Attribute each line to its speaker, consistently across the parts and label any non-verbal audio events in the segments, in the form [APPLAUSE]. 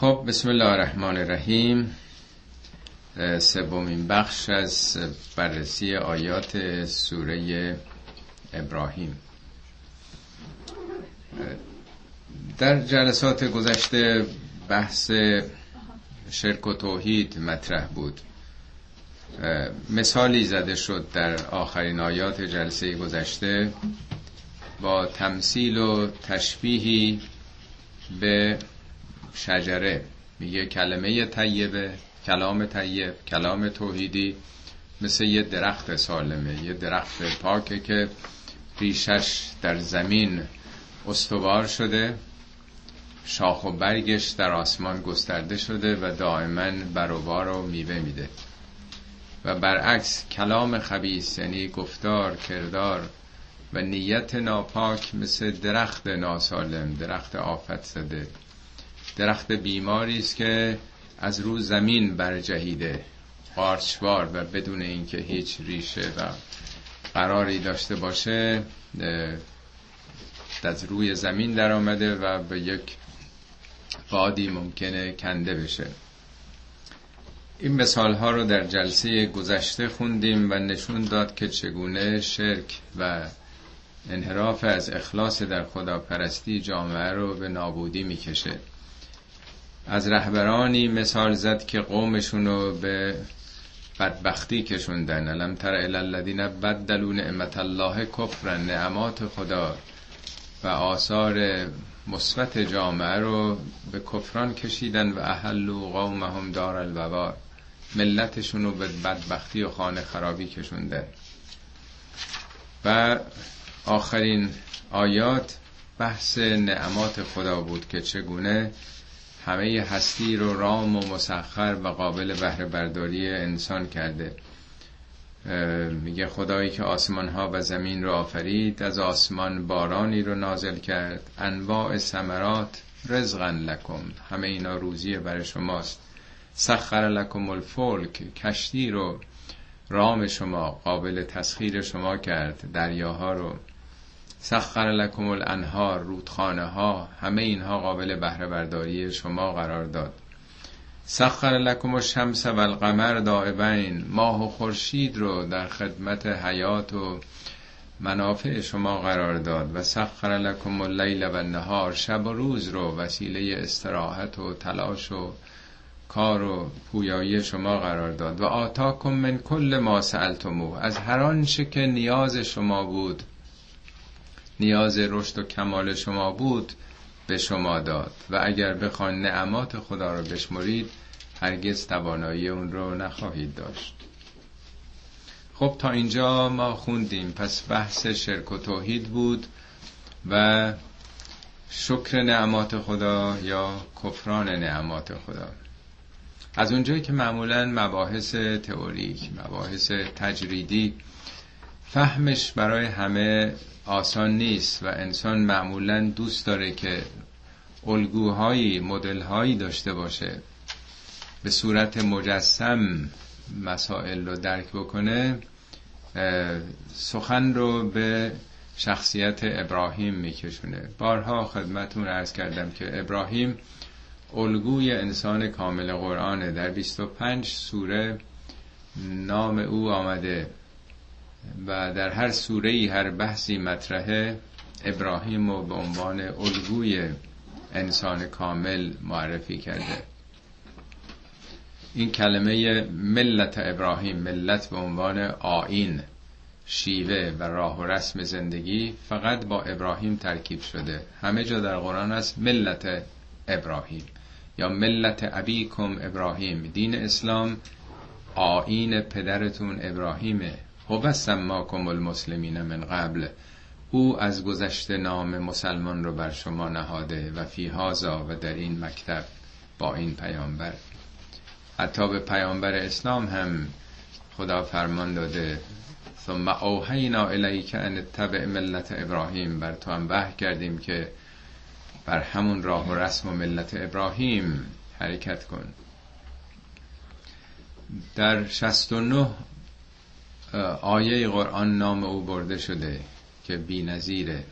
Speaker 1: خب بسم الله الرحمن الرحیم. سومین بخش از بررسی آیات سوره ابراهیم. در جلسات گذشته بحث شرک و توحید مطرح بود. مثالی زده شد در آخرین آیات جلسه گذشته با تمثیل و تشبیهی به شجره. میگه کلمه طیبه کلام طیب کلام توحیدی. مثل یه درخت سالمه یه درخت پاکه که ریشش در زمین استوار شده شاخ و برگش در آسمان گسترده شده و دائما بروبار و میوه میده. و برعکس کلام خبیس یعنی گفتار کردار و نیت ناپاک مثل درخت ناسالم درخت آفت زده. درخت بیماری است که از رو زمین برجهیده قارچوار و بدون اینکه هیچ ریشه و قراری داشته باشه از روی زمین در آمده و به یک بادی ممکنه کنده بشه. این مثال ها رو در جلسه گذشته خوندیم و نشون داد که چگونه شرک و انحراف از اخلاص در خداپرستی جامعه رو به نابودی می‌کشه. از رهبرانی مثال زد که قومشون رو به بدبختی کشوندن. الم تر الذین بدلوا نعمت الله کفر نعمات خدا و آثار مثبت جامعه رو به کفران کشیدن و اهلو قومهم دار الوبار ملتشون رو به بدبختی و خانه خرابی کشوندن. و آخرین آیات بحث نعمات خدا بود که چگونه همه هستی رو رام و مسخر و قابل بهره برداری انسان کرده. میگه خدایی که آسمان ها و زمین رو آفرید از آسمان بارانی رو نازل کرد. انواع ثمرات رزقا لکم. همه اینا روزی برای شماست. سخر لکم الفلک. کشتی رو رام شما قابل تسخیر شما کرد. دریاها رو. سخر لکم الانهار رودخانه ها همه اینها قابل بهره برداری شما قرار داد. سخر لکم الشمس و القمر دائبین ماه و خورشید رو در خدمت حیات و منافع شما قرار داد و سخر لکم اللیل و النهار شب و روز رو وسیله استراحت و تلاش و کار و پویایی شما قرار داد. و آتاکم من کل ما سألتموه از هر آنچه که نیاز شما بود نیاز رشد و کمال شما بود به شما داد. و اگر بخوان نعمات خدا رو بشمرید هرگز توانایی اون رو نخواهید داشت. خب تا اینجا ما خوندیم. پس بحث شرک و توحید بود و شکر نعمات خدا یا کفران نعمات خدا. از اونجایی که معمولا مباحث تئوریک مباحث تجریدی فهمش برای همه آسان نیست و انسان معمولا دوست داره که الگوهایی مدلهایی داشته باشه. به صورت مجسم مسائل رو درک بکنه سخن رو به شخصیت ابراهیم میکشونه. بارها خدمتون ارز کردم که ابراهیم الگوی انسان کامل قرآنه. در 25 سوره نام او آمده. و در هر سوره ای هر بحثی مطرحه ابراهیم رو به عنوان الگوی انسان کامل معرفی کرده. این کلمه ملت ابراهیم ملت به عنوان آین شیوه و راه و رسم زندگی فقط با ابراهیم ترکیب شده. همه جا در قرآن است ملت ابراهیم یا ملت ابیکم ابراهیم. دین اسلام آین پدرتون ابراهیمه. هو سماکم المسلمین من قبل. او از گذشته نام مسلمان رو بر شما نهاده و فی هازا و در این مکتب با این پیامبر. حتی به پیامبر اسلام هم خدا فرمان داده ثم اوحینا الیک ان تبع ملت ابراهیم. بر تو هم وحی کردیم که بر همون راه و رسم و ملت ابراهیم حرکت کن. در 69 آیه قرآن نام او برده شده که بی نظیره.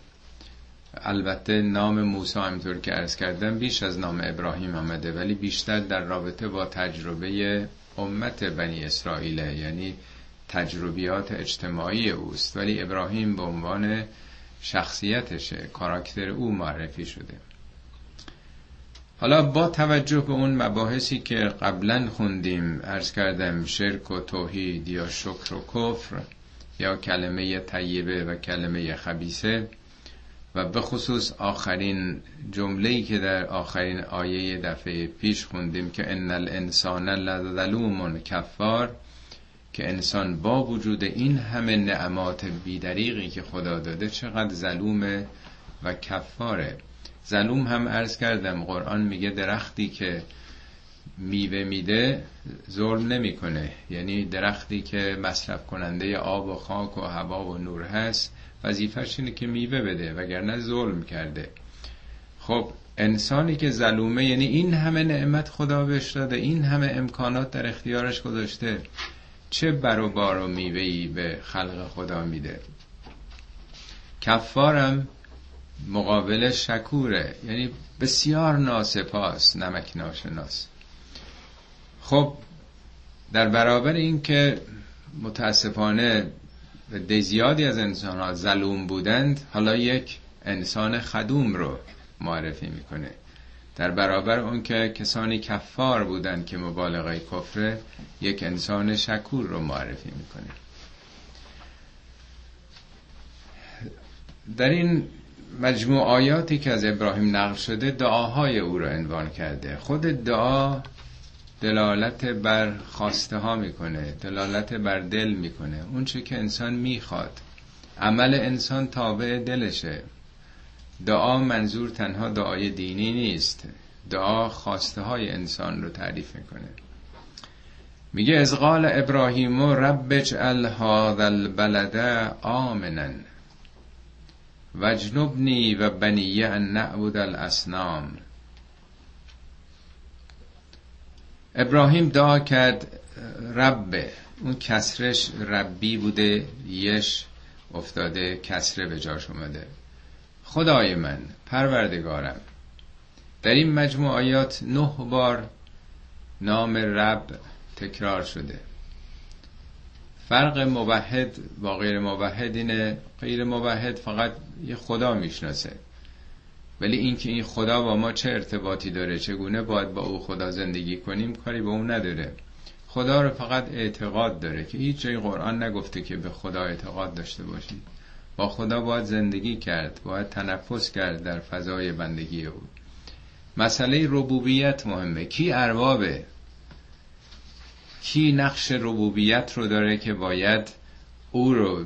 Speaker 1: البته نام موسی همطور که ارز کردم بیش از نام ابراهیم آمده ولی بیشتر در رابطه با تجربه امت بنی اسرائیل یعنی تجربیات اجتماعی اوست. ولی ابراهیم به عنوان شخصیتشه کاراکتر او معرفی شده. حالا با توجه به اون مباحثی که قبلا خوندیم ارز کردم شرک و توحید یا شکر و کفر یا کلمه طیبه و کلمه خبیسه و به خصوص آخرین جمله‌ای که در آخرین آیه دفعه پیش خوندیم که ان الانسان لظلوم کفار که انسان با وجود این همه نعمات بیدریقی که خدا داده چقدر ظلومه و کفاره. ظلوم هم عرض کردم قرآن میگه درختی که میوه میده ظلم نمی‌کنه. یعنی درختی که مصرف کننده آب و خاک و هوا و نور هست وظیفش اینه که میوه بده وگرنه ظلم کرده. خب انسانی که ظلومه یعنی این همه نعمت خدا بهش داده این همه امکانات در اختیارش گذاشته چه بر و بار و میوهی به خلق خدا میده؟ کفارم مقابل شکوره. یعنی بسیار ناسپاس نمک ناشناس. خب در برابر این که متاسفانه به زیادی از انسان ها ظلوم بودند حالا یک انسان خدوم رو معرفی می‌کنه. در برابر اون که کسانی کفار بودند که مبالغه کفره یک انسان شکور رو معرفی می‌کنه. در این مجموع آیاتی که از ابراهیم نقل شده دعاهای او را عنوان کرده. خود دعا دلالت بر خواسته ها می‌کنه دلالت بر دل می‌کنه. اون چه که انسان می‌خواد. عمل انسان تابع دلشه. دعا منظور تنها دعای دینی نیست. دعا خواسته های انسان رو تعریف می‌کنه. میگه از قال ابراهیم رب اجعل هذا البلد آمنا. وجنبنی و بنیه ان نعبد الاسنام. ابراهیم دعا کرد رب اون کسرش ربی بوده یش افتاده کسره به جاش اومده. خدای من پروردگارم در این مجموع آیات نه بار نام رب تکرار شده. فرق موحد با غیر موحد اینه غیر موحد فقط یه خدا می‌شناسه. ولی اینکه این خدا با ما چه ارتباطی داره چگونه باید با او خدا زندگی کنیم کاری با اون نداره. خدا رو فقط اعتقاد داره که هیچ جای قرآن نگفته که به خدا اعتقاد داشته باشید با خدا باید زندگی کرد باید تنفس کرد در فضای بندگی او. مسئله ربوبیت مهمه. کی اربابه؟ کی نقش ربوبیت رو داره که باید او رو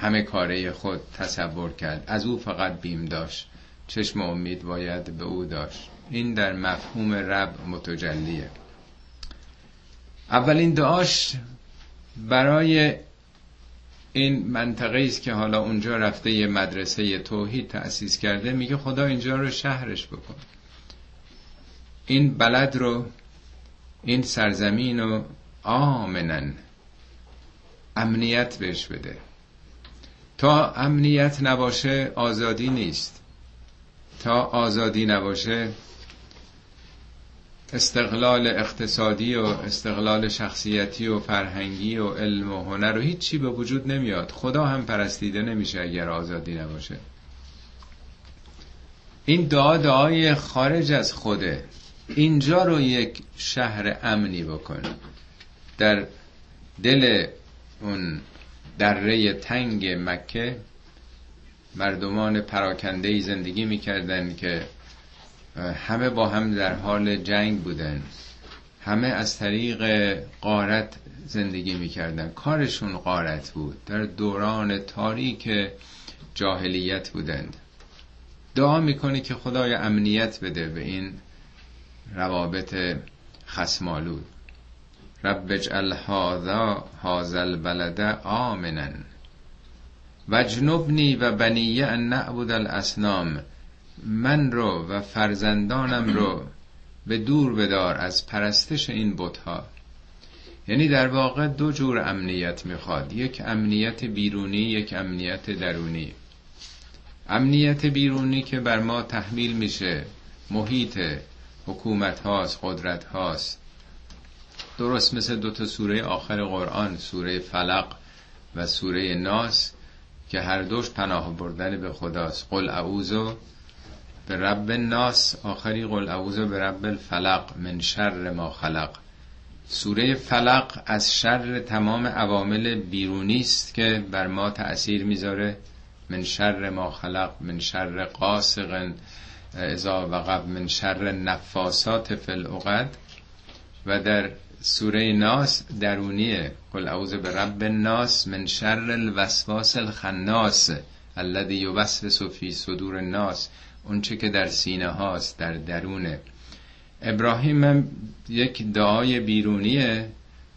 Speaker 1: همه کاره خود تصور کرد؟ از او فقط بیم داشت. چشم امید باید به او داشت. این در مفهوم رب متجلیه. اولین دعاش برای این منطقه است که حالا اونجا رفته یه مدرسه توحید تأسیس کرده میگه خدا اینجا رو شهرش بکن. این بلد رو این سرزمین رو آمنن امنیت بهش بده. تا امنیت نباشه آزادی نیست. تا آزادی نباشه استقلال اقتصادی و استقلال شخصیتی و فرهنگی و علم و هنر و هیچی به وجود نمیاد. خدا هم پرستیده نمیشه اگر آزادی نباشه. این دعا دعای خارج از خوده. اینجا رو یک شهر امنی بکن. در دل اون دره تنگ مکه مردمان پراکنده زندگی می‌کردن که همه با هم در حال جنگ بودن. همه از طریق قارت زندگی می‌کردن. کارشون قارت بود. در دوران تاریک جاهلیت بودند. دعا می‌کنه که خدای امنیت بده به این روابط خسمالود رب اجعل هذا هذا البلد آمنا. وجنبنی و بنیه ان نعبد الاسنام. من رو و فرزندانم رو به دور بدار از پرستش این بتها. یعنی در واقع دو جور امنیت می‌خواد. یک امنیت بیرونی یک امنیت درونی. امنیت بیرونی که بر ما تحمیل میشه محیط حکومت هاست قدرت هاست. درست مثل دوتا سوره آخر قرآن سوره فلق و سوره ناس که هر دوش پناه بردن به خداست. قل اعوذ به رب ناس آخری قل اعوذ به رب الفلق من شر ما خلق. سوره فلق از شر تمام عوامل بیرونی است که بر ما تأثیر می‌ذاره. من شر ما خلق من شر قاسق اذا وقب من شر نفاسات فی العقد و در سوره ناس درونیه. قل اعوذ به رب الناس من شر الوسواس الخناس الذي یوسوس فی صدور الناس. اونچه که در سینه هاست در درونه. ابراهیم هم یک دعای بیرونیه.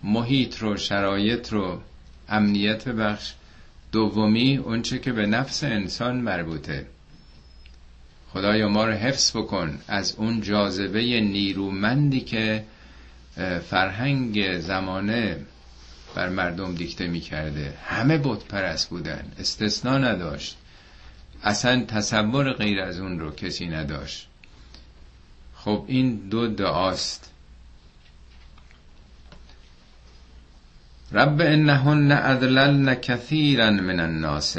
Speaker 1: محیط رو شرایط رو امنیت بخش دومی اونچه که به نفس انسان مربوطه. خدایا ما رو حفظ بکن از اون جاذبه نیرومندی که فرهنگ زمانه بر مردم دیکته می کرده همه بت پرست بودن استثنا نداشت. اصلا تصور غیر از اون رو کسی نداشت. خب این دو دعاست. رب انهن ادللن کثیرا من الناس.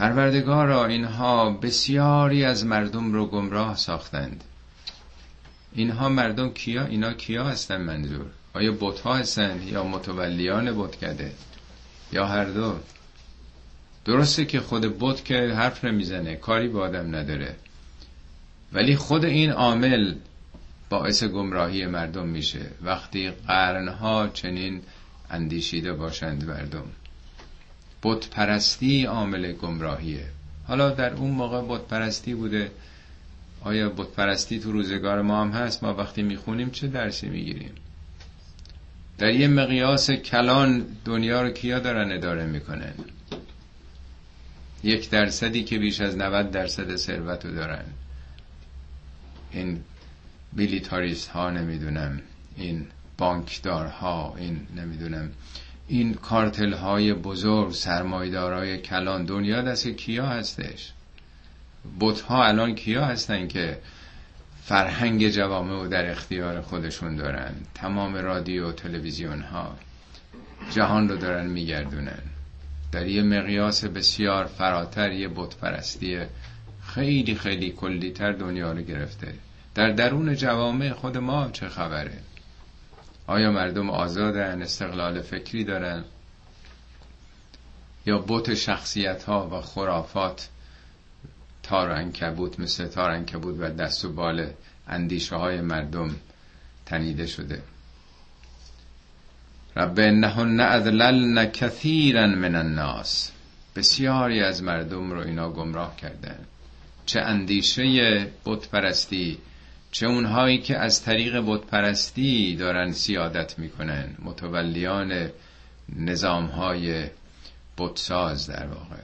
Speaker 1: پروردگارا اینها بسیاری از مردم رو گمراه ساختند. اینها مردم کیا؟ اینا کیا هستن منظور؟ آیا بت ها هستن یا متولیان بت کده؟ یا هر دو؟ درسته که خود بت که حرف نمی‌زنه کاری با آدم نداره. ولی خود این عامل باعث گمراهی مردم میشه. وقتی قرنها چنین اندیشیده باشند مردم. بت پرستی عامل گمراهیه. حالا در اون موقع بت پرستی بوده. آیا بت پرستی تو روزگار ما هم هست؟ ما وقتی می‌خونیم چه درسی می‌گیریم؟ در یه مقیاس کلان دنیا رو کیا دارن اداره می‌کنن؟ یک درصدی که بیش از 90 درصد ثروت رو دارن. این بیلیتاریست ها نمی‌دونم این بانکدارها این نمی‌دونم. این کارتل های بزرگ های کلان دنیا دست کیا هستش؟ بوت ها الان کیا هستن که فرهنگ جوامع و در اختیار خودشون دارن؟ تمام رادیو و تلویزیون ها جهان رو دارن میگردونن. در یه مقیاس بسیار فراتر یه بت پرستی خیلی خیلی کلیتر دنیا رو گرفته. در درون جوامع خود ما چه خبره؟ آیا مردم آزادن استقلال فکری دارن؟ یا بوت شخصیت ها و خرافات تارنکبوت مثل تارنکبوت و دست و بال اندیشه های مردم تنیده شده؟ رب انهن ادللن کثیرا من الناس. بسیاری از مردم رو اینا گمراه کردن. چه اندیشه بت پرستی چه اونهایی که از طریق بت پرستی دارن سیادت می‌کنن. متولیان نظام های بتساز در واقع.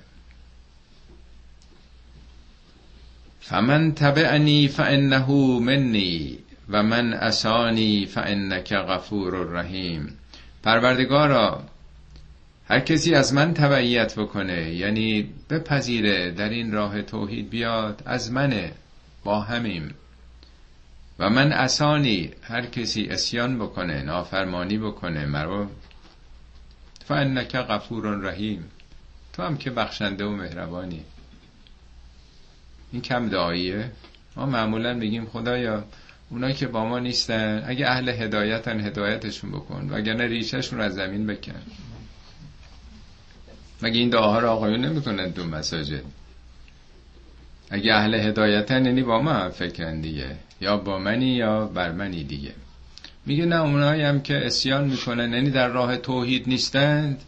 Speaker 1: فمن تبعنی فانه منی و من اسانی فانک غفور رحیم پروردگارا هر کسی از من تبعیت بکنه یعنی بپذیره در این راه توحید بیاد از منه با همیم. و من اسانی هر کسی اسیان بکنه نافرمانی بکنه مرو فانک غفور رحیم. تو هم که بخشنده و مهربانی. این کم دعاییه. ما معمولا بگیم خدایا اونایی که با ما نیستن اگه اهل هدایتن هدایتشون بکن وگرنه ریشهشون رو از زمین بکن. مگه این دعاها رو آقایون نمی‌کنن دو مساجد؟ اگه اهل هدایتن یعنی با ما فکرن دیگه. یا با منی یا بر منی دیگه. میگه نه اونایی هم که اسیان می‌کنن یعنی در راه توحید نیستند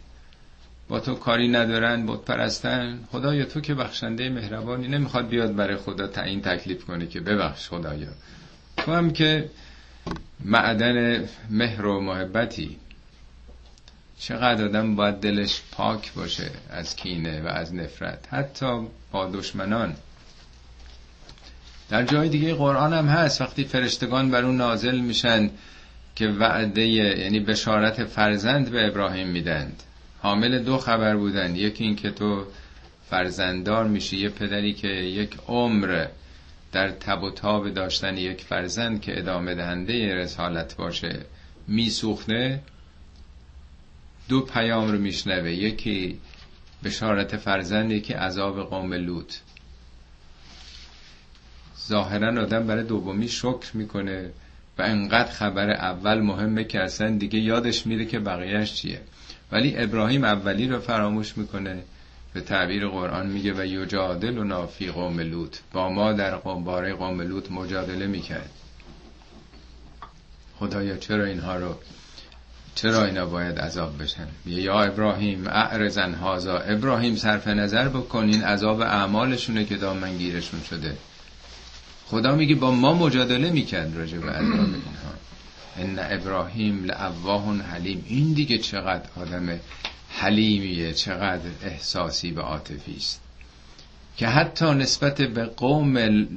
Speaker 1: با تو کاری ندارن بود پرستن خدایا تو که بخشنده مهربانی نمی‌خواد بیاد برای خدا تعیین تکلیف کنه که ببخش خدایا. تو هم که معدن مهر و محبتی چقدر آدم باید دلش پاک باشه از کینه و از نفرت. حتی با دشمنان. در جای دیگه قرآن هم هست. وقتی فرشتگان بر اون نازل میشن که وعده یعنی بشارت فرزند به ابراهیم میدند. حامل دو خبر بودن. یکی این که تو فرزنددار میشه یه پدری که یک عمر در تب و تاب داشتن یک فرزند که ادامه دهنده رسالت باشه میسوخته دو پیام رو میشنوه. یکی بشارت فرزند یکی عذاب قوم لوط. ظاهرا آدم برای دومی شکر می‌کنه و انقدر خبر اول مهمه که اصلا دیگه یادش میره که بقیهش چیه. ولی ابراهیم اولی رو فراموش می‌کنه به تعبیر قرآن میگه و یجادل و نافی قوم لوط. با ما در قوم باره قوم لوط مجادله می‌کرد. خدایا چرا اینها رو چرا اینا باید عذاب بشن؟ یا ابراهیم اعرزن هازا ابراهیم صرف نظر بکن. این عذاب اعمالشونه که دامنگیرشون شده. خدا میگه با ما مجادله می‌کرد راجع به عذاب اینها. ان ابراهیم لعواه حلیم. این دیگه چقدر آدم حلیمیه چقدر احساسی و عاطفی است. که حتی نسبت به قوم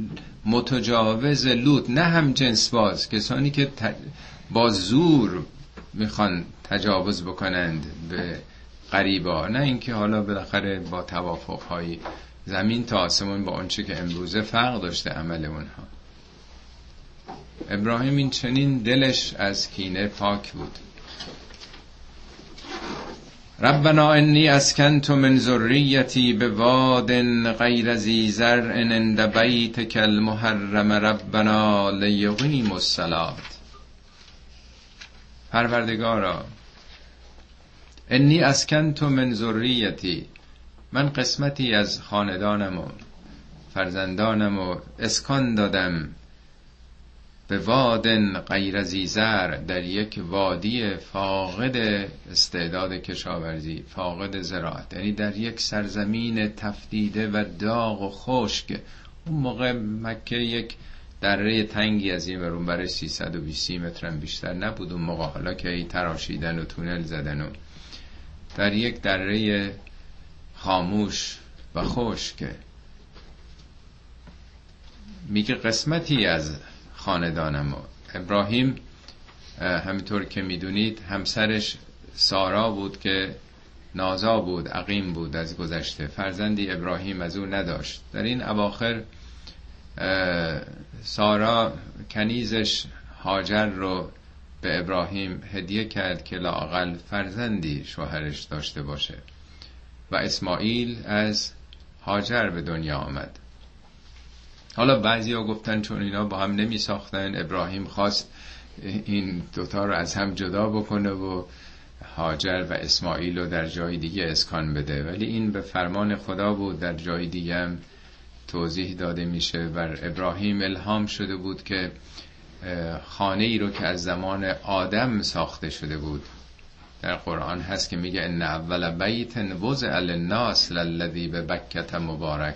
Speaker 1: متجاوز لوط نه هم جنس باز کسانی که با زور می‌خوان تجاوز بکنند به قریبا نه اینکه حالا بالاخره با توافق زمین تا آسمون با آنچه که امروزه فرق داشته عمل اونها. ابراهیم این چنین دلش از کینه پاک بود. ربنا انی اسکنت من ذریتی به واد غیر ذی زرع عند بیتک المحرم ربنا لیقیموا الصلاة پروردگارا انی اسکنت من ذریتی من قسمتی از خاندانم و فرزندانم و اسکان دادم. به وادن غیر زیزر در یک وادی فاقد استعداد کشاورزی فاقد زراعت. یعنی در یک سرزمین تفدیده و داغ و خشک. اون موقع مکه یک دره تنگی از این ورون برای 320 متر بیشتر نبود. اون موقع حالا که ای تراشیدن و تونل زدن و در یک دره خاموش و خشک. میگه قسمتی از خاندانم. و ابراهیم همینطور که می‌دونید همسرش سارا بود که نازا بود عقیم بود از گذشته. فرزندی ابراهیم از او نداشت. در این اواخر سارا کنیزش هاجر رو به ابراهیم هدیه کرد که لاقل فرزندی شوهرش داشته باشه. و اسماعیل از هاجر به دنیا آمد. حالا بعضی ها گفتن چون اینا با هم نمی ساختن ابراهیم خواست این دوتا رو از هم جدا بکنه و هاجر و اسماعیل رو در جای دیگه اسکان بده. ولی این به فرمان خدا بود در جای دیگه هم توضیح داده میشه بر ابراهیم الهام شده بود که خانه ای رو که از زمان آدم ساخته شده بود در قرآن هست که میگه ان اول بیت وضع للناس للذی به بکت مبارک.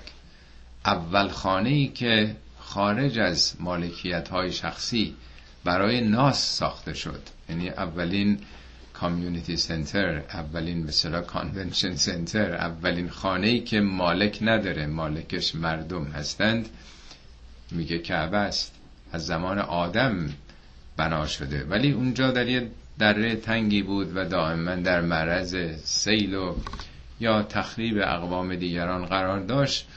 Speaker 1: اول خانه ای که خارج از مالکیت های شخصی برای ناس ساخته شد. یعنی اولین کامیونیتی سنتر اولین مثلا کانونشن سنتر اولین خانه ای که مالک نداره مالکش مردم هستند. میگه کعبه است. از زمان آدم بنا شده. ولی اونجا در یه دره تنگی بود و دائما در معرض سیل و یا تخریب اقوام دیگران قرار داشت.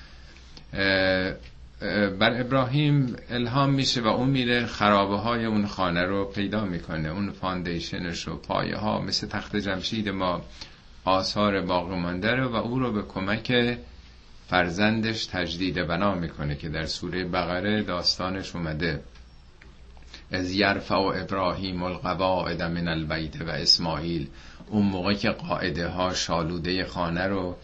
Speaker 1: بر ابراهیم الهام میشه و اون میره خرابه های اون خانه رو پیدا می‌کنه. اون فاندیشنش و پایه ها مثل تخت جمشید ما آثار باقی مانده رو و او رو به کمک فرزندش تجدید بنا می‌کنه که در سوره بقره داستانش اومده. از یرفع ابراهیم القواعد من البیت و اسماعیل اون موقع که قاعده ها شالوده خانه رو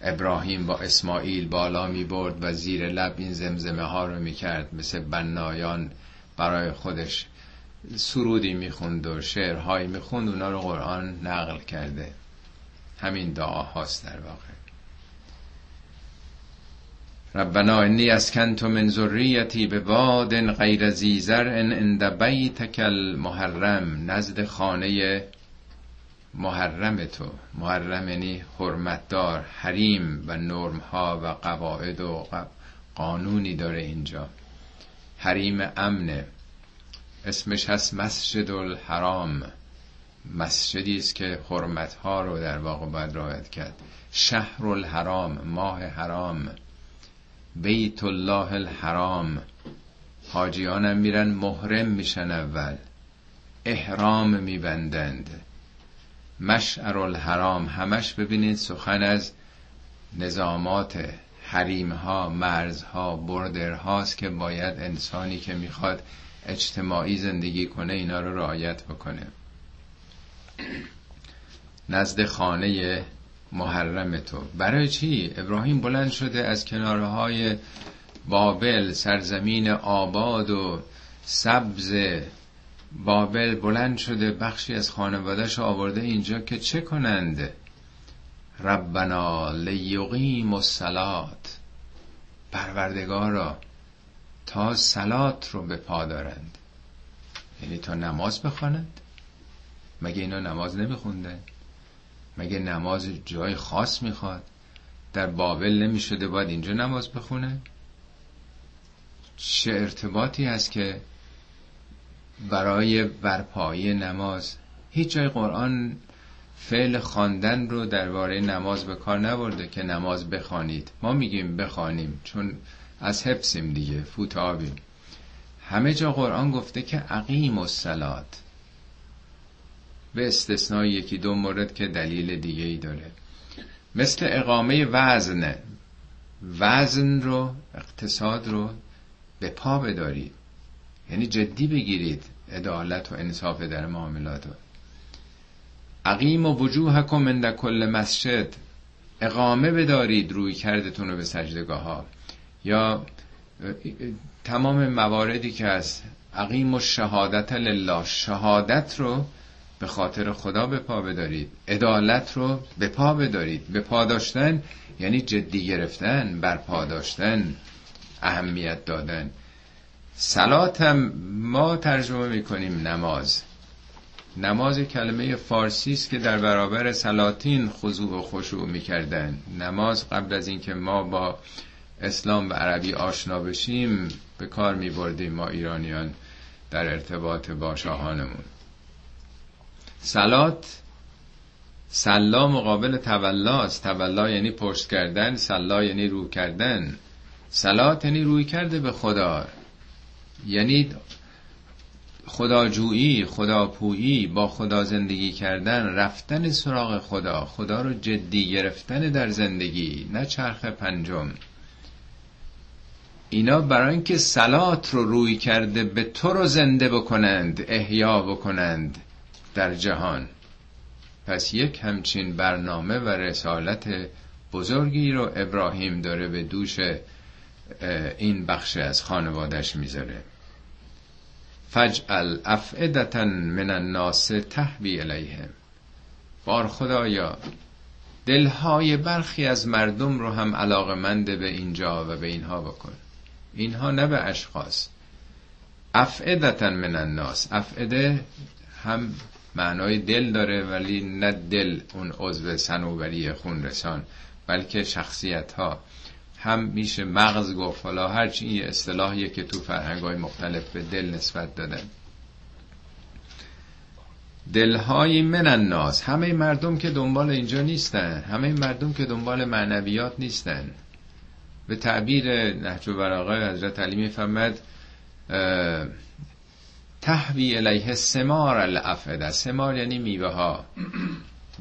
Speaker 1: ابراهیم با اسماعیل بالا می برد و زیر لب این زمزمه ها رو می کرد مثل بنایان برای خودش سرودی می خوند و شعرهایی می خوند اونا رو قرآن نقل کرده. همین دعا هاست در واقع. ربنا انی اسکنت من ذریتی به واد غیر ذی زرع عند بیتک المحرم. نزد خانه محرم تو. محرم یعنی حرمتدار حریم و نرم ها و قواعد و قانونی داره اینجا. حریم امنه. اسمش هست مسجد الحرام مسجدی است که حرمت ها رو در واقع باید رعایت کرد. شهر الحرام ماه حرام. بیت الله الحرام. حاجیانم میرن محرم میشن اول. احرام میبندند. مشعر الحرام. همش ببینید سخن از نظامات حریم ها مرز ها بردر هاست که باید انسانی که می‌خواد اجتماعی زندگی کنه اینا رو رعایت بکنه. نزد خانه محرم تو. برای چی؟ ابراهیم بلند شده از کناره های بابل سرزمین آباد و سبز بابل بلند شده بخشی از خانوادهش آورده اینجا که چه کنند؟ ربنا لیقیم الصلات. پروردگارا تا سلات رو به پا دارند. یعنی تا نماز بخوانند. مگه اینا نماز نمیخونده مگه نماز جای خاص می‌خواد؟ در بابل نمی‌شده باید اینجا نماز بخونه؟ چه ارتباطی هست که برای برپایی نماز؟ هیچ جای قرآن فعل خواندن رو درباره نماز به کار نبرده که نماز بخوانید. ما میگیم بخوانیم چون از حفظیم دیگه فوت آبیم. همه جا قرآن گفته که عقیم و سلات به استثنای یکی دو مورد که دلیل دیگه ای داره. مثل اقامه وزن وزن رو اقتصاد رو به پا بدارید یعنی جدی بگیرید عدالت و انصاف در معاملات رو. عقیم و وجوهکم عند کل مسجد. اقامه بدارید روی کردتون رو به سجدگاه ها یا تمام مواردی که از عقیم و شهادت لله. شهادت رو به خاطر خدا به پا بدارید. عدالت رو به پا بدارید. به پا داشتن یعنی جدی گرفتن بر پا داشتن اهمیت دادن. سلات هم ما ترجمه می‌کنیم نماز. نماز کلمه فارسی است که در برابر سلاطین خضوع و خشوع می‌کردن. نماز قبل از اینکه ما با اسلام و عربی آشنا بشیم به کار میبردیم ما ایرانیان در ارتباط با شاهانمون. سلات سلا مقابل تولاست تولا یعنی پشت کردن سلا یعنی رو کردن. سلات یعنی روی کرده به خدا. یعنی خداجویی خداپویی با خدا زندگی کردن رفتن سراغ خدا. خدا رو جدی گرفتن در زندگی نه چرخ پنجم. اینا برای اینکه سلات رو روی کرده به تو رو زنده بکنند احیا بکنند. در جهان. پس یک همچین برنامه و رسالت بزرگی رو ابراهیم داره به دوش این بخش از خانوادش می‌ذاره. فجعل افعدتا من الناس تهوی الیهم بار خدایا دلهای برخی از مردم رو هم علاقمند به اینجا و به اینها بکن. اینها نه به اشخاص. افعدتا من الناس. افعده هم معنای دل داره ولی نه دل اون عضو سنوبری خون رسان بلکه شخصیت ها هم میشه مغز گفت. حالا هرچی این اصطلاحیه که تو فرهنگ های مختلف به دل نسبت دادن. دلهای من الناس. همه مردم که دنبال اینجا نیستن. همه مردم که دنبال معنویات نیستن. به تعبیر نهج و براغه حضرت علی میفرمد تحوی الیه سمار الافده سمار یعنی میوه ها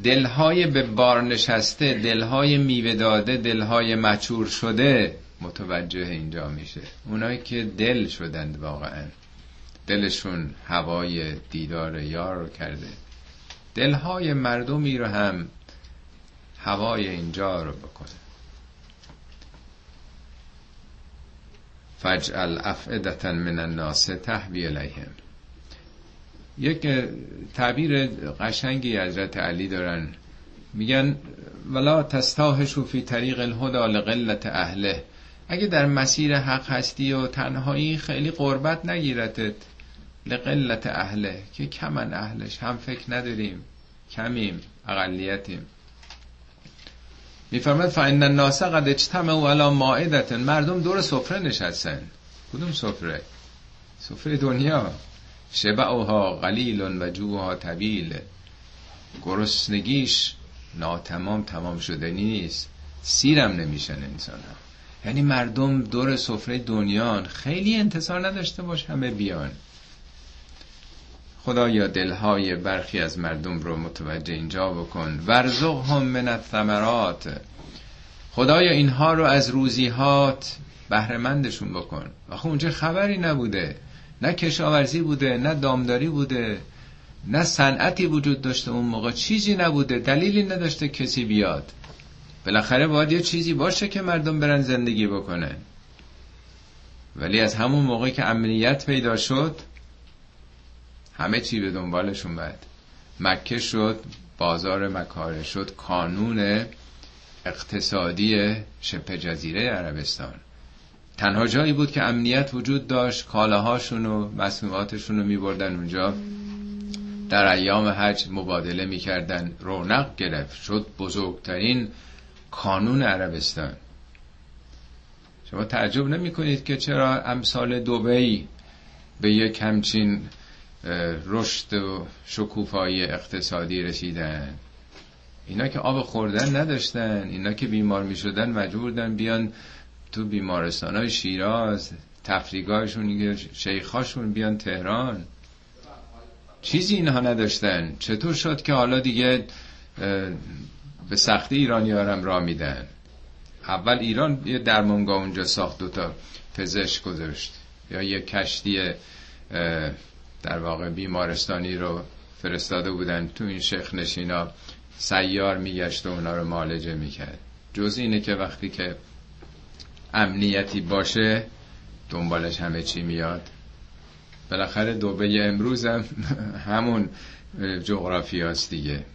Speaker 1: دلهای به بار نشسته دلهای میوه داده دلهای مچور شده. متوجه اینجا میشه. اونایی که دل شدند واقعا. دلشون هوای دیدار یار رو کرده. دلهای مردمی رو هم هوای اینجا رو بکنه فجعل افعدتا من الناس تهوی الیهم یک تعبیر قشنگی حضرت علی دارن. میگن ولا تستاهشو فی طریق الهدا لقلت اهله اگه در مسیر حق هستی و تنهایی خیلی قربت نگیرتت. لقلت اهله که کمن اهلش؟ هم فکر نداریم. کمیم. اقلیتیم. میفرماد فان الناس قد اجتمعوا علی مائده مردم دور سفره نشستن. کدوم سفره؟ سفره دنیا. شبعها قلیل و جوها طویل. گرسنگیش ناتمام تمام شده نیست. سیرم نمیشن انسان هم. یعنی مردم دور سفره دنیان. خیلی انتصار نداشته باش همه بیان. خدایا دلهای برخی از مردم رو متوجه اینجا بکن. ورزقهم من الثمرات. خدایا اینها رو از روزیهات بهرهمندشون بکن. آخه اونجا خبری نبوده. نه کشاورزی بوده نه دامداری بوده نه صنعتی وجود داشته اون موقع. چیزی نبوده دلیلی نداشته کسی بیاد. بالاخره باید یه چیزی باشه که مردم برن زندگی بکنه ولی از همون موقع که امنیت پیدا شد همه چی به دنبالشون بعد مکه شد بازار مکاره شد کانون اقتصادی شبه جزیره عربستان. تنها جایی بود که امنیت وجود داشت کالاهاشون و مسئولیتشون رو میبردن اونجا. در ایام حج مبادله می‌کردن. رونق گرفت. شد بزرگترین کانون عربستان. شما تعجب نمی کنید که چرا امثال دوبی به یک همچین رشد و شکوفایی اقتصادی رسیدن؟ اینا که آب خوردن نداشتن. اینا که بیمار می شدن مجبور بودن بیان تو بیمارستان های شیراز تفریگاهشون شیخاشون بیان تهران. چیزی اینها نداشتن. چطور شد که حالا دیگه به سختی ایرانی هم را میدن؟ اول ایران یه درمانگاه اونجا ساخت دوتا پزشک گذاشت. یا یه کشتی در واقع بیمارستانی رو فرستاده بودن. تو این شیخ نشینا سیار میگشت و اونا رو معالجه می‌کرد. جز اینه که وقتی که امنیتی باشه دنبالش همه چی میاد. بالاخره دوبه امروز هم [LAUGHS] همون جغرافی هست دیگه.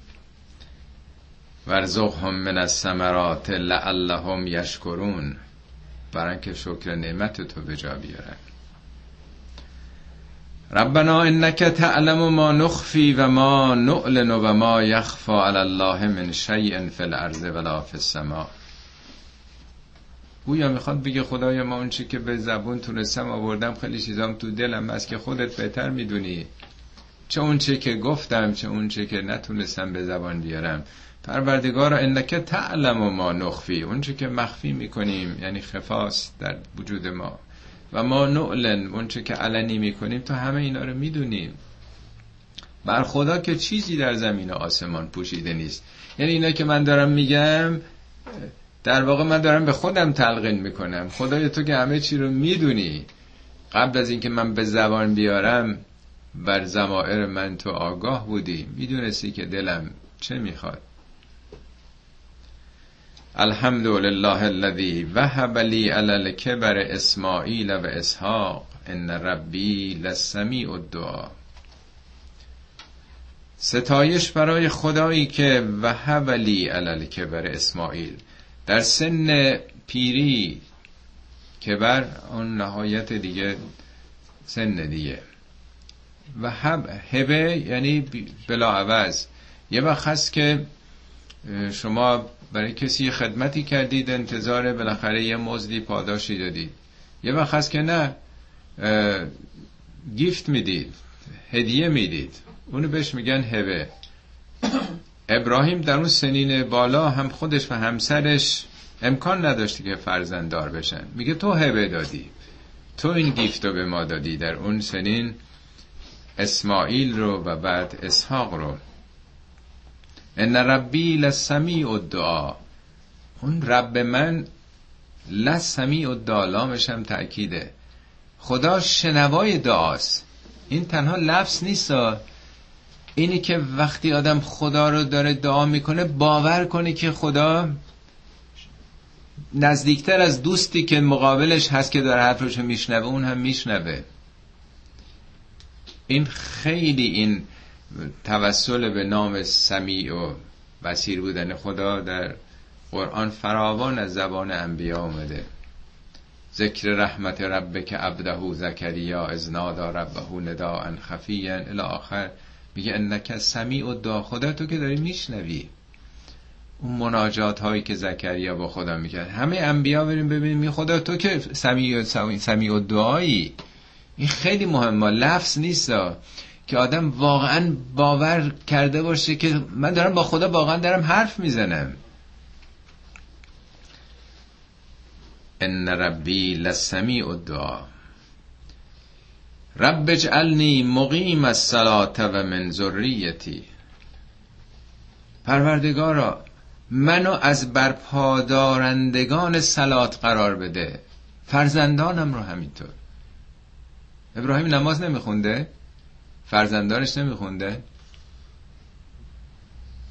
Speaker 1: ورزقهم من الثمرات لعلهم یشکرون. برای که شکر نعمت تو به جا بیارن. ربنا انك تعلم ما نخفی و ما نعلن و ما یخفى علی الله من شیء فی الارض ولا فی السماء گویا می‌خواد بگه خدایا ما اون چی که به زبون تونستم آوردم خیلی چیزام تو دلم از که خودت بهتر می‌دونی. چه اون چی که گفتم چه اون چی که نتونستم به زبان بیارم. پروردگار انک تعلم و ما نخفی. اون چی که مخفی می‌کنیم یعنی خفاست در وجود ما. و ما نعلن اون چی که علنی می‌کنیم تو همه اینا رو می‌دونیم. بر خدا که چیزی در زمین و آسمان پوشیده نیست. یعنی اینا که من دارم میگم در واقع من دارم به خودم تلقین می‌کنم. خدای تو که همه چی رو می‌دونی. قبل از اینکه من به زبان بیارم بر زمائر من تو آگاه بودی. می‌دونستی که دلم چه می‌خواد. الحمد لله الذي وهب لي على الكبر اسماعیل و اسحاق. ان ربی لسمیع الدعا. ستایش برای خدایی که وهب لی علی الکبر اسماعیل. در سن پیری که بر اون نهایت دیگه سن دیگه. و هبه یعنی بلا عوض. یه وقت هست که شما برای کسی خدمتی کردید انتظار بالاخره یه مزدی پاداشی دادید. یه وقت هست که نه گیفت می‌دید هدیه می‌دید. اونو بهش میگن هبه. ابراهیم در اون سنین بالا هم خودش و همسرش امکان نداشتی که فرزنددار بشن. میگه تو هبه دادی. تو این گیفت رو به ما دادی در اون سنین اسماعیل رو و بعد اسحاق رو. ان ربی لسمیع الدعا. اون رب من لسمیع الدعا لامش هم تأکیده. خدا شنوای دعاست. این تنها لفظ نیست. اینی که وقتی آدم خدا رو داره دعا می‌کنه باور کنه که خدا نزدیکتر از دوستی که مقابلش هست که داره حرفشو میشنوه اون هم میشنوه. این خیلی این توسل به نام سمیع و بسیر بودن خدا در قرآن فراوان از زبان انبیا اومده. ذکر رحمت ربک عبده زکریا از نادا ربه نداء خفیا الی آخر. میگه انک سمیع و دا خدا تو که داری میشنوی. اون مناجات هایی که زکریا با خدا می‌کرد. همه انبیا بریم ببینیم می خدا تو که سمیع و, سمیع و دعایی. این خیلی مهمه لفظ نیست. که آدم واقعا باور کرده باشه که من دارم با خدا واقعا دارم حرف می‌زنم. ان ربی لسمیع الدعا. رب اجعلنی مقیم الصلاة و من ذریتی. پروردگارا منو از برپادارندگان سلات قرار بده. فرزندانم رو همینطور. ابراهیم نماز نمیخونده؟ فرزندانش نمیخونده؟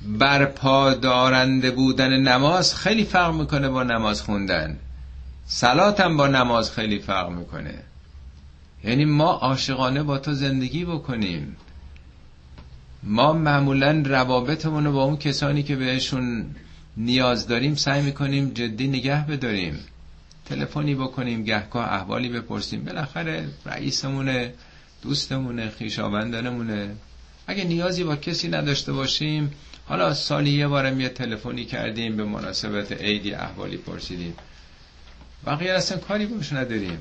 Speaker 1: برپادارنده بودن نماز خیلی فرق می‌کنه با نماز خوندن. سلات هم با نماز خیلی فرق می‌کنه. یعنی ما عاشقانه با تو زندگی بکنیم. ما معمولا روابطمون رو با اون کسانی که بهشون نیاز داریم سعی می‌کنیم جدی نگه بداریم. تلفنی بکنیم گهگاه احوالی بپرسیم. بالاخره رئیسمونه دوستمونه خیشاوندانمونه اگه نیازی با کسی نداشته باشیم حالا سالی یه بارم یه تلفنی کردیم به مناسبت عیدی احوالی پرسیدیم. بقیه اصلا کاری باش نداریم.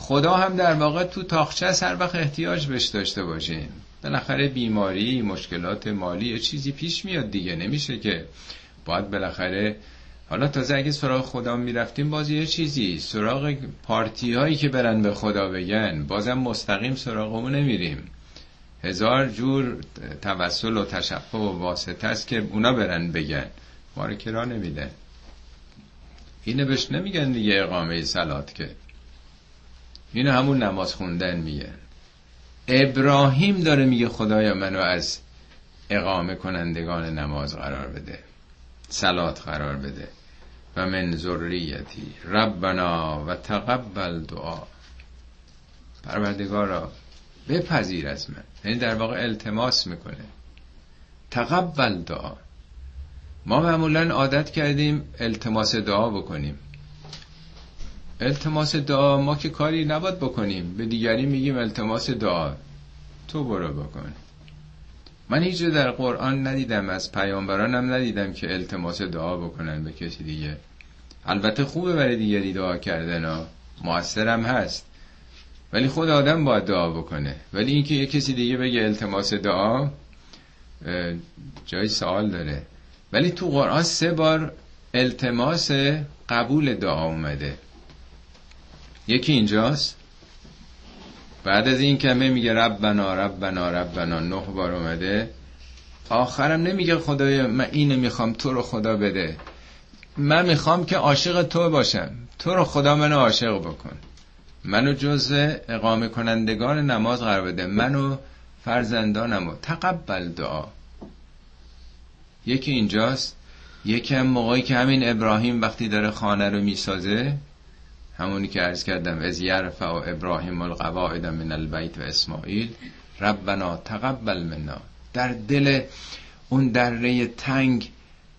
Speaker 1: خدا هم در واقع تو تاخچه هر وقت احتیاج بهش داشته باشیم. بالاخره بیماری مشکلات مالی چیزی پیش میاد دیگه. نمیشه که باید بالاخره حالا تازه اگه سراغ خدا می‌رفتیم باز یه چیزی. سراغ پارتی هایی که برن به خدا بگن بازم مستقیم سراغ اون نمیریم. هزار جور توسل و تشفع و واسطه است که اونا برن بگن. ما رو کرا نمیده. اینه بهش نمیگن دیگه اقامه سلات که. اینو همون نماز خوندن میگه. ابراهیم داره میگه خدایا منو از اقامه کنندگان نماز قرار بده سلات قرار بده. و من ذریتی ربنا و تقبل دعا. پروردگارا بپذیر از من. یعنی در واقع التماس می‌کنه. تقبل دعا. ما معمولا عادت کردیم التماس دعا بکنیم. التماس دعا ما که کاری نباید بکنیم. به دیگری میگیم التماس دعا. تو برو بکن. من هیچ در قرآن ندیدم از پیامبرانم ندیدم که التماس دعا بکنن به کسی دیگه. البته خوبه برای دیگری دعا کردن ها. موثرم هست. ولی خود آدم باید دعا بکنه. ولی اینکه یه کسی دیگه بگه التماس دعا جای سوال داره. ولی تو قرآن سه بار التماس قبول دعا اومده. یکی اینجاست؟ بعد از این کمه میگه ربنا ربنا ربنا. نه بار اومده. آخرم نمیگه خدای من اینو می‌خوام تو رو خدا بده. من می‌خوام که عاشق تو باشم. تو رو خدا منو عاشق بکن. منو جز اقامه کنندگان نماز قرار بده. منو فرزندانمو تقبل دعا. یکی اینجاست. یکی هم موقعی که همین ابراهیم وقتی داره خانه رو می‌سازه همونی که عرض کردم از یرفع و ابراهیم القواعد من البیت و اسماعیل ربنا تقبل منا. در دل اون دره تنگ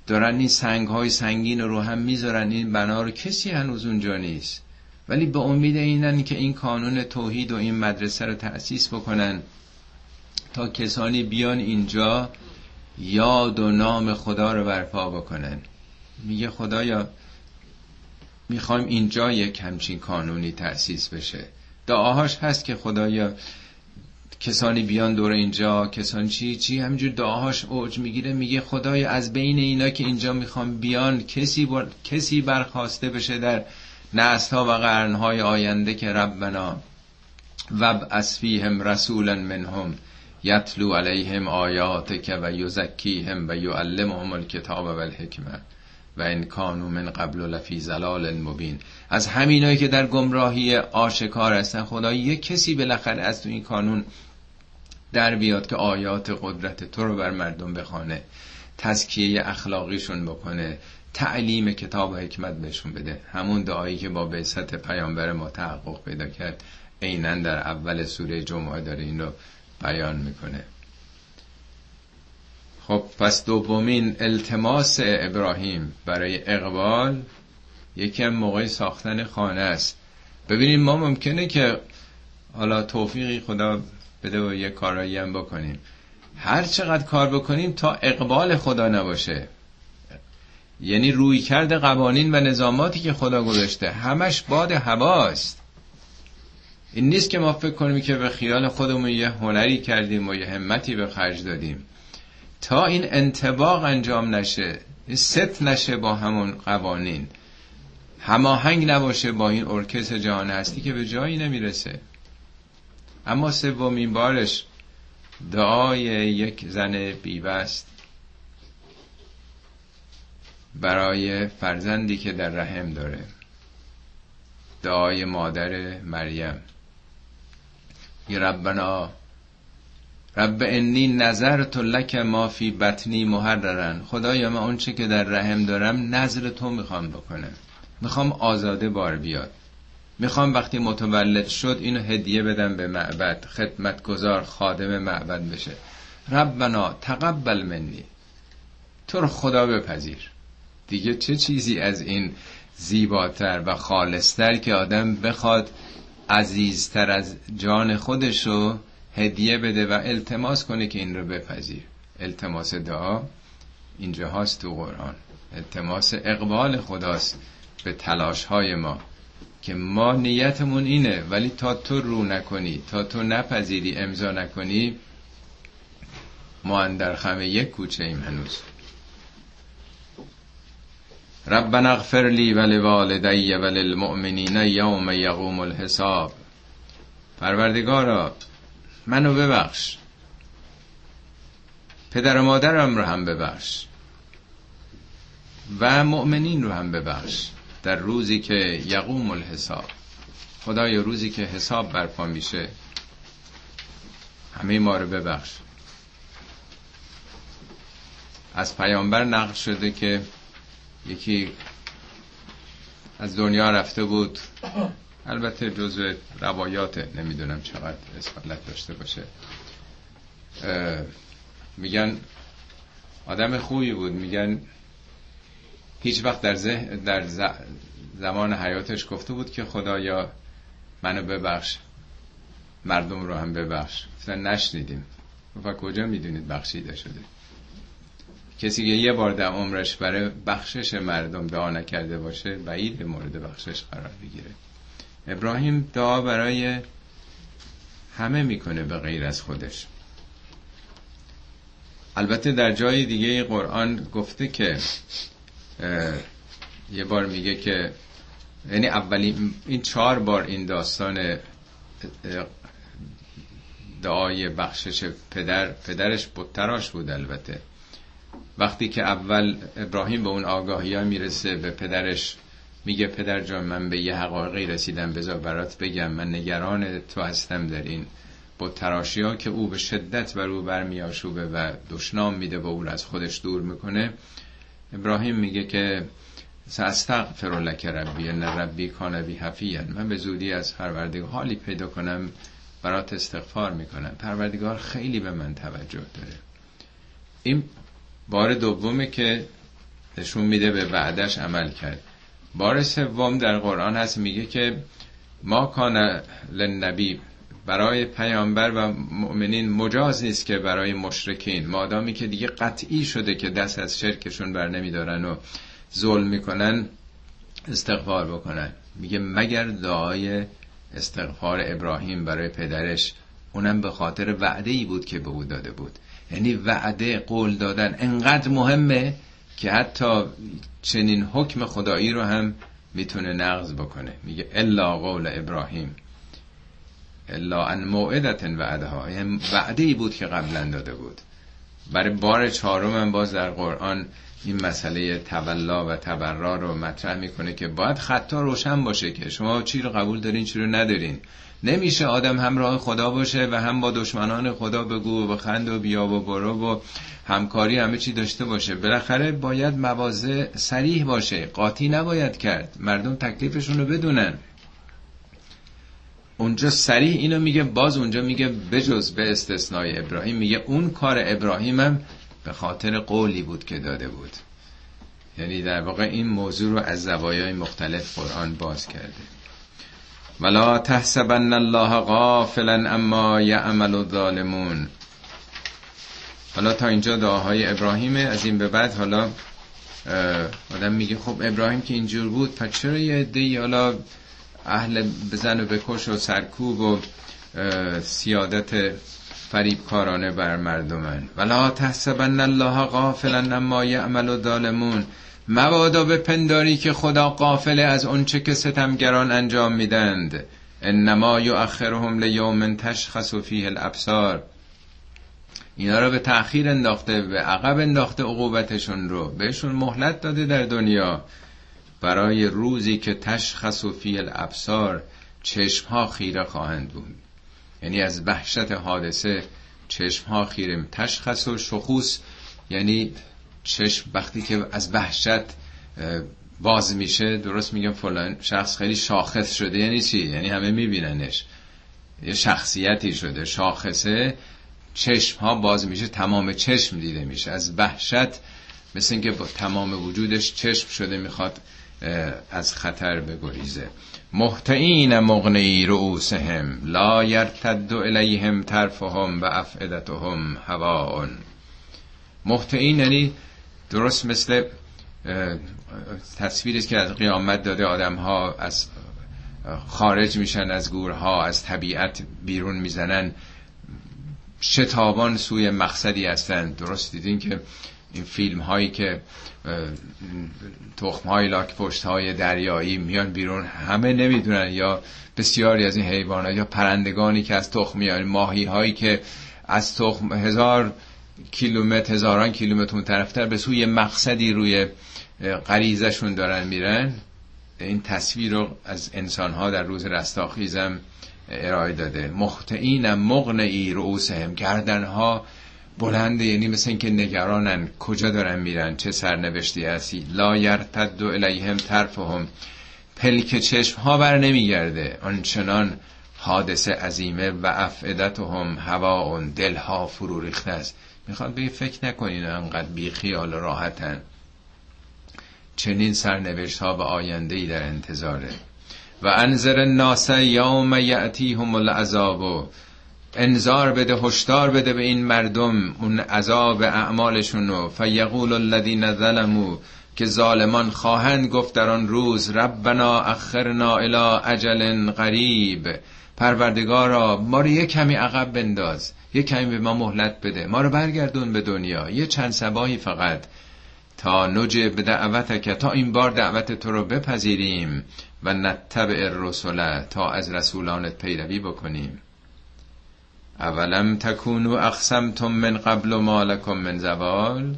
Speaker 1: دارن این سنگ های سنگین رو هم می‌ذارن این بنا رو. کسی هنوز اونجا نیست. ولی به امید اینن که این کانون توحید و این مدرسه رو تأسیس بکنن تا کسانی بیان اینجا یاد و نام خدا رو برپا بکنن. میگه خدایا می‌خوایم اینجا یک همچین کانونی تأسیس بشه. دعاهاش هست که خدایا کسانی بیان دور اینجا کسان چی چی همینجور دعاهاش اوج می‌گیره میگه خدای از بین اینا که اینجا می‌خوام بیان کسی بر... کسی برخواسته بشه در نسل و قرن های آینده که ربنا وب اسفیهم رسولا منهم یتلو علیهم آیاتک و یزکیهم و یعلمهم الکتاب و الحکمه. و این کانو من قبل لفی زلال مبین. از همینایی که در گمراهی آشکار هستن خدا یک کسی بالاخره از تو این کانون در بیاد که آیات قدرت تو رو بر مردم بخوانه تزکیه اخلاقیشون بکنه تعلیم کتاب و حکمت بهشون بده. همون دعایی که با بعثت پیامبر ما تحقق پیدا کرد عینا در اول سوره جمعه داره این رو بیان می‌کنه. خب پس دومین التماس ابراهیم برای اقبال یکی هم موقع ساختن خانه است. ببینیم ما ممکنه که حالا توفیقی خدا بده و یه کارایی هم بکنیم. هر چقدر کار بکنیم تا اقبال خدا نباشه. یعنی روی کرده قوانین و نظاماتی که خدا گذاشته همش باد هواست این نیست که ما فکر کنیم که به خیال خودمون یه هنری کردیم و یه همتی به خرج دادیم. تا این انتباق انجام نشه ست نشه با همون قوانین. هماهنگ نباشه با این ارکستر جهان هستی که به جایی نمی‌رسه. اما سومین بارش دعای یک زن بیوست برای فرزندی که در رحم داره. دعای مادر مریم. ربنا رب انی نظرت لک ما فی بطنی محررن. خدایا من اونچه که در رحم دارم نظر تو می‌خوام بکنم. می‌خوام آزاده بار بیاد. می‌خوام وقتی متولد شد اینو هدیه بدم به معبد. خدمتگزار خادم معبد بشه. ربنا تقبل منی. تو رو خدا بپذیر. دیگه چه چیزی از این زیباتر و خالصتر که آدم بخواد عزیزتر از جان خودشو هدیه بده و التماس کنه که این رو بپذیر. التماس دعا اینجا هاست تو قرآن. التماس اقبال خداست به تلاش های ما که ما نیتمون اینه ولی تا تو رو نکنی تا تو نپذیری امضا نکنی ما اندر خمه یک کوچه ایم هنوز. ربنا اغفر لی و لوالدی و للمؤمنین یوم یقوم الحساب. پروردگارا منو ببخش. پدر و مادرم رو هم ببخش. و مؤمنین رو هم ببخش. در روزی که یقوم الحساب. خدای روزی که حساب برپا میشه. همه ما رو ببخش. از پیامبر نقل شده که یکی از دنیا رفته بود. البته جزء روایات نمی‌دونم چقدر اصالت داشته باشه. میگن آدم خوبی بود. میگن هیچ وقت در, در زمان حیاتش گفته بود که خدایا منو ببخش مردم رو هم ببخش. نشنیدیم. و کجا می‌دونید بخشیده شده؟ کسی که یه بار در عمرش برای بخشش مردم دعا نکرده باشه بعید مورد بخشش قرار بگیره. ابراهیم دعا برای همه می‌کنه به غیر از خودش. البته در جای دیگه قرآن گفته که یه بار میگه که یعنی اولین این چهار بار این داستان دعای بخشش پدر پدرش بودتراش بود البته. وقتی که اول ابراهیم به اون آگاهی ها می‌رسه به پدرش میگه پدر جان من به یه حقایقی رسیدم بذار برات بگم. من نگران تو هستم در این با تراشی ها که او به شدت بر او برمیاشوبه و دشنام میده و او از خودش دور می‌کنه. ابراهیم میگه که ساستغفر لک ربی ان ربی کان بی من به زودی از پروردگار حالی پیدا کنم برات استغفار می‌کنم. پروردگار خیلی به من توجه داره. این بار دومه که نشون میده به وعدش عمل کرد. بار سوم در قرآن هست میگه که ما کان لنبی برای پیامبر و مؤمنین مجاز نیست که برای مشرکین. مادامی که دیگه قطعی شده که دست از شرکشون بر نمیدارن و ظلم می‌کنن استغفار بکنن. میگه مگر دعای استغفار ابراهیم برای پدرش اونم به خاطر وعده ای بود که به او داده بود؟ یعنی وعده قول دادن انقدر مهمه که حتی چنین حکم خدایی رو هم می‌تونه نقض بکنه. میگه الا قول ابراهیم. الا ان موعدت وعدها. یعنی وعده ای بود که قبلا داده بود. برای بار چهارم هم باز در قرآن این مسئله تولا و تبرا رو مطرح می‌کنه که باید خطا روشن باشه که شما چی رو قبول دارین چی رو ندارین. نمیشه آدم همراه خدا باشه و هم با دشمنان خدا بگو و بخند و بیا و برو و همکاری همه چی داشته باشه. بالاخره باید موازه سریح باشه. قاطی نباید کرد. مردم تکلیفشون رو بدونن. اونجا سریح اینو میگه باز اونجا میگه بجز به استثنای ابراهیم میگه اون کار ابراهیمم به خاطر قولی بود که داده بود. یعنی در واقع این موضوع رو از زوایای مختلف قرآن باز کرده. ولا تحسبن الله غافلا اما یعمل الظالمون. حالا تا اینجا دعاهای ابراهیمه از این به بعد حالا آدم میگه خب ابراهیم که اینجور بود پس چرا یه عده حالا اهل بزن و بکش و سرکوب و سیادت فریبکارانه بر مردمن. ولا تحسبن الله غافلا اما یعمل و ظالمون مبادا به پنداری که خدا قافل از اونچه که ستمگران انجام میدند. انما یؤخرهم لیوم تشخص فیه الابصار. اینا رو به تأخیر انداخته به عقب انداخته عقوبتشون رو. بهشون مهلت داده در دنیا. برای روزی که تشخص و فی الابصار چشم ها خیره خواهند بود. یعنی از وحشت حادثه چشم ها خیره. تشخص و شخوص یعنی چشم وقتی که از وحشت باز میشه درست میگم فلان شخص خیلی شاخص شده یعنی چی؟ یعنی همه میبیننش. یه شخصیتی شده شاخصه. چشم ها باز میشه تمام چشم دیده میشه. از وحشت مثل اینکه با تمام وجودش چشم شده می‌خواد از خطر بگریزه. محتعین مغنی رؤوسهم لا یرتد الیهم طرفهم و افعدتهم هواون محتعین یعنی درست مثل تصویری که از قیامت داده آدم ها از خارج میشن از گورها از طبیعت بیرون می‌زنن. شتابان سوی مقصدی هستند درست دیدین که این فیلم هایی که تخم های لاک پشت های دریایی میان بیرون همه نمی‌دونن یا بسیاری از این حیوانات یا پرندگانی که از تخم میان ماهی هایی که از تخم هزار کیلومتر هزاران کیلومتر اون طرفتر به سوی مقصدی روی غریزشون دارن میرن. این تصویر رو از انسان ها در روز رستاخیزم ارائه داده. مختعین مغنعی رؤوسهم گردن ها بلنده یعنی مثل اینکه نگرانن کجا دارن میرن چه سرنوشتی هستی. لا یرتد الیهم طرفهم. پلک چشم ها بر نمیگرده. آنچنان حادثه عظیمه و افعدتهم هوا اون دل ها فرو ریخته است. می‌خواد بگه فکر نکنین انقدر بی خیال راحتن. چنین سرنوشت ها به آینده ای در انتظاره. و انذر الناس یوم یأتیهم العذاب. انذار بده هشدار بده به این مردم اون عذاب اعمالشونو فیقول الذین ظلموا که ظالمان خواهند گفت در آن روز ربنا اخرنا الى اجل قریب. پروردگارا ما رو یه کمی عقب بنداز. یه کمی به ما مهلت بده. ما رو برگردون به دنیا. یه چند سباهی فقط. تا نجب دعوتک تا این بار دعوت تو رو بپذیریم و نتبع الرسل تا از رسولانت پیروی بکنیم. اولم تکونو اقسمتم من قبل و مالکم من زوال.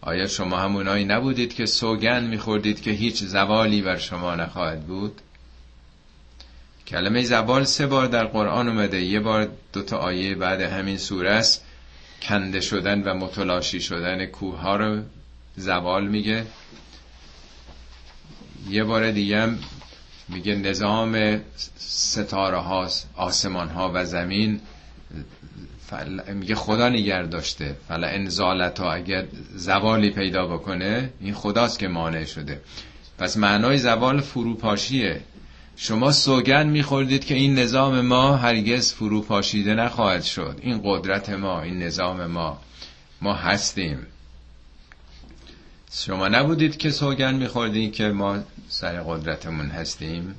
Speaker 1: آیا شما همونایی نبودید که سوگن میخوردید که هیچ زوالی بر شما نخواهد بود؟ کلمه زوال سه بار در قرآن اومده. یه بار دوتا آیه بعد همین سوره است. کنده شدن و متلاشی شدن کوه ها رو زوال میگه. یه بار دیگه هم میگه نظام ستاره ها آسمان ها و زمین میگه خدا نگر داشته. فلا انزالت ها اگر زوالی پیدا بکنه این خداست که مانع شده. پس معنای زوال فروپاشیه. شما سوگن میخوردید که این نظام ما هرگز فروپاشیده نخواهد شد. این قدرت ما این نظام ما. ما هستیم. شما نبودید که سوگن میخوردید که ما سر قدرتمون هستیم؟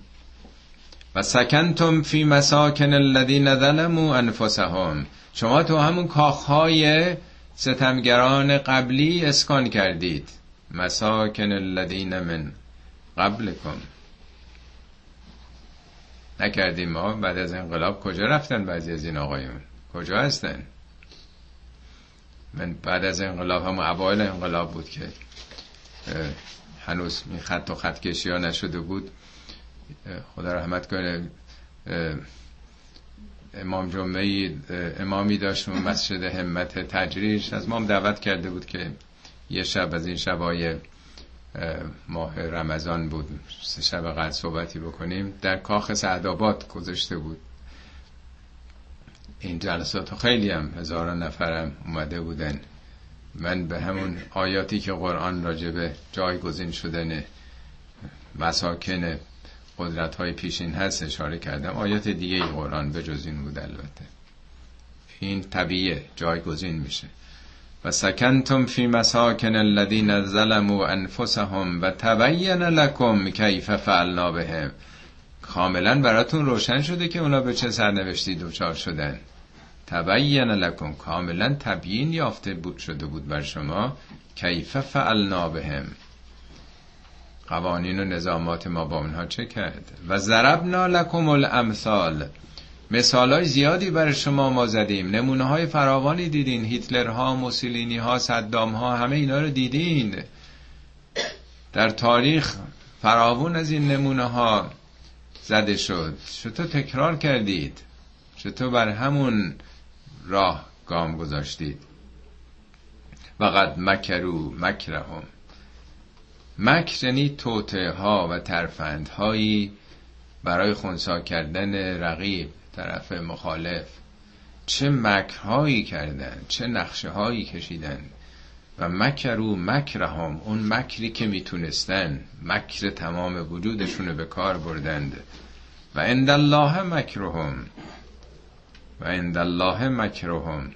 Speaker 1: و سکنتم فی مساکن الذین ظلموا انفسهم. شما تو همون کاخهای ستمگران قبلی اسکان کردید. مساکن الذین من قبلکم. نکردیم ما بعد از انقلاب. کجا رفتن بعضی از این آقایون؟ کجا هستن؟ من بعد از انقلاب هم اوایل انقلاب بود که هنوز این خط و خط کشی ها نشده بود. خدا رحمت کنه امام جمعه امامی داشت مسجد همت تجریش. از ما دعوت کرده بود که یه شب از این شبای ماه رمضان بود. سه شب قدر صحبتی بکنیم. در کاخ سعدآباد گذاشته بود. این جلسات خیلی هم هزاران نفرم اومده بودن. من به همون آیاتی که قرآن راجبه جایگزین شدن مساکن قدرت های پیشین هست اشاره کردم. آیات دیگه قرآن به جز این بود البته. این طبیعه جایگزین میشه. و سکنتم فی مساکن الذین ظلموا انفسهم و تبین لکم کیف فعلنا بهم. کاملا براتون روشن شده که اونا به چه سرنوشتی دوچار شدن. تبین لکن کاملا تبیین یافته بود شده بود بر شما. کیف فعلنا بهم. قوانین و نظامات ما با اونها چه کرد؟ و ضربنا لکم الامثال. مثال های زیادی برای شما ما زدیم. نمونه های فراوانی دیدین. هیتلرها موسولینی ها صدام ها همه اینا رو دیدین. در تاریخ فراوون از این نمونه ها زده شد. چطور تکرار کردید؟ چطور بر همون راه گام گذاشتید؟ وقد مکرو مکرهم. مکر یعنی توته ها و ترفند هایی برای خونسا کردن رقیب. طرف مخالف چه مکرهایی کردن چه نقشه هایی کشیدن و مکرو مکرهم اون مکری که می‌تونستن مکر تمام وجودشون به کار بردند. و عند الله مکرهم و عند الله مکرهم.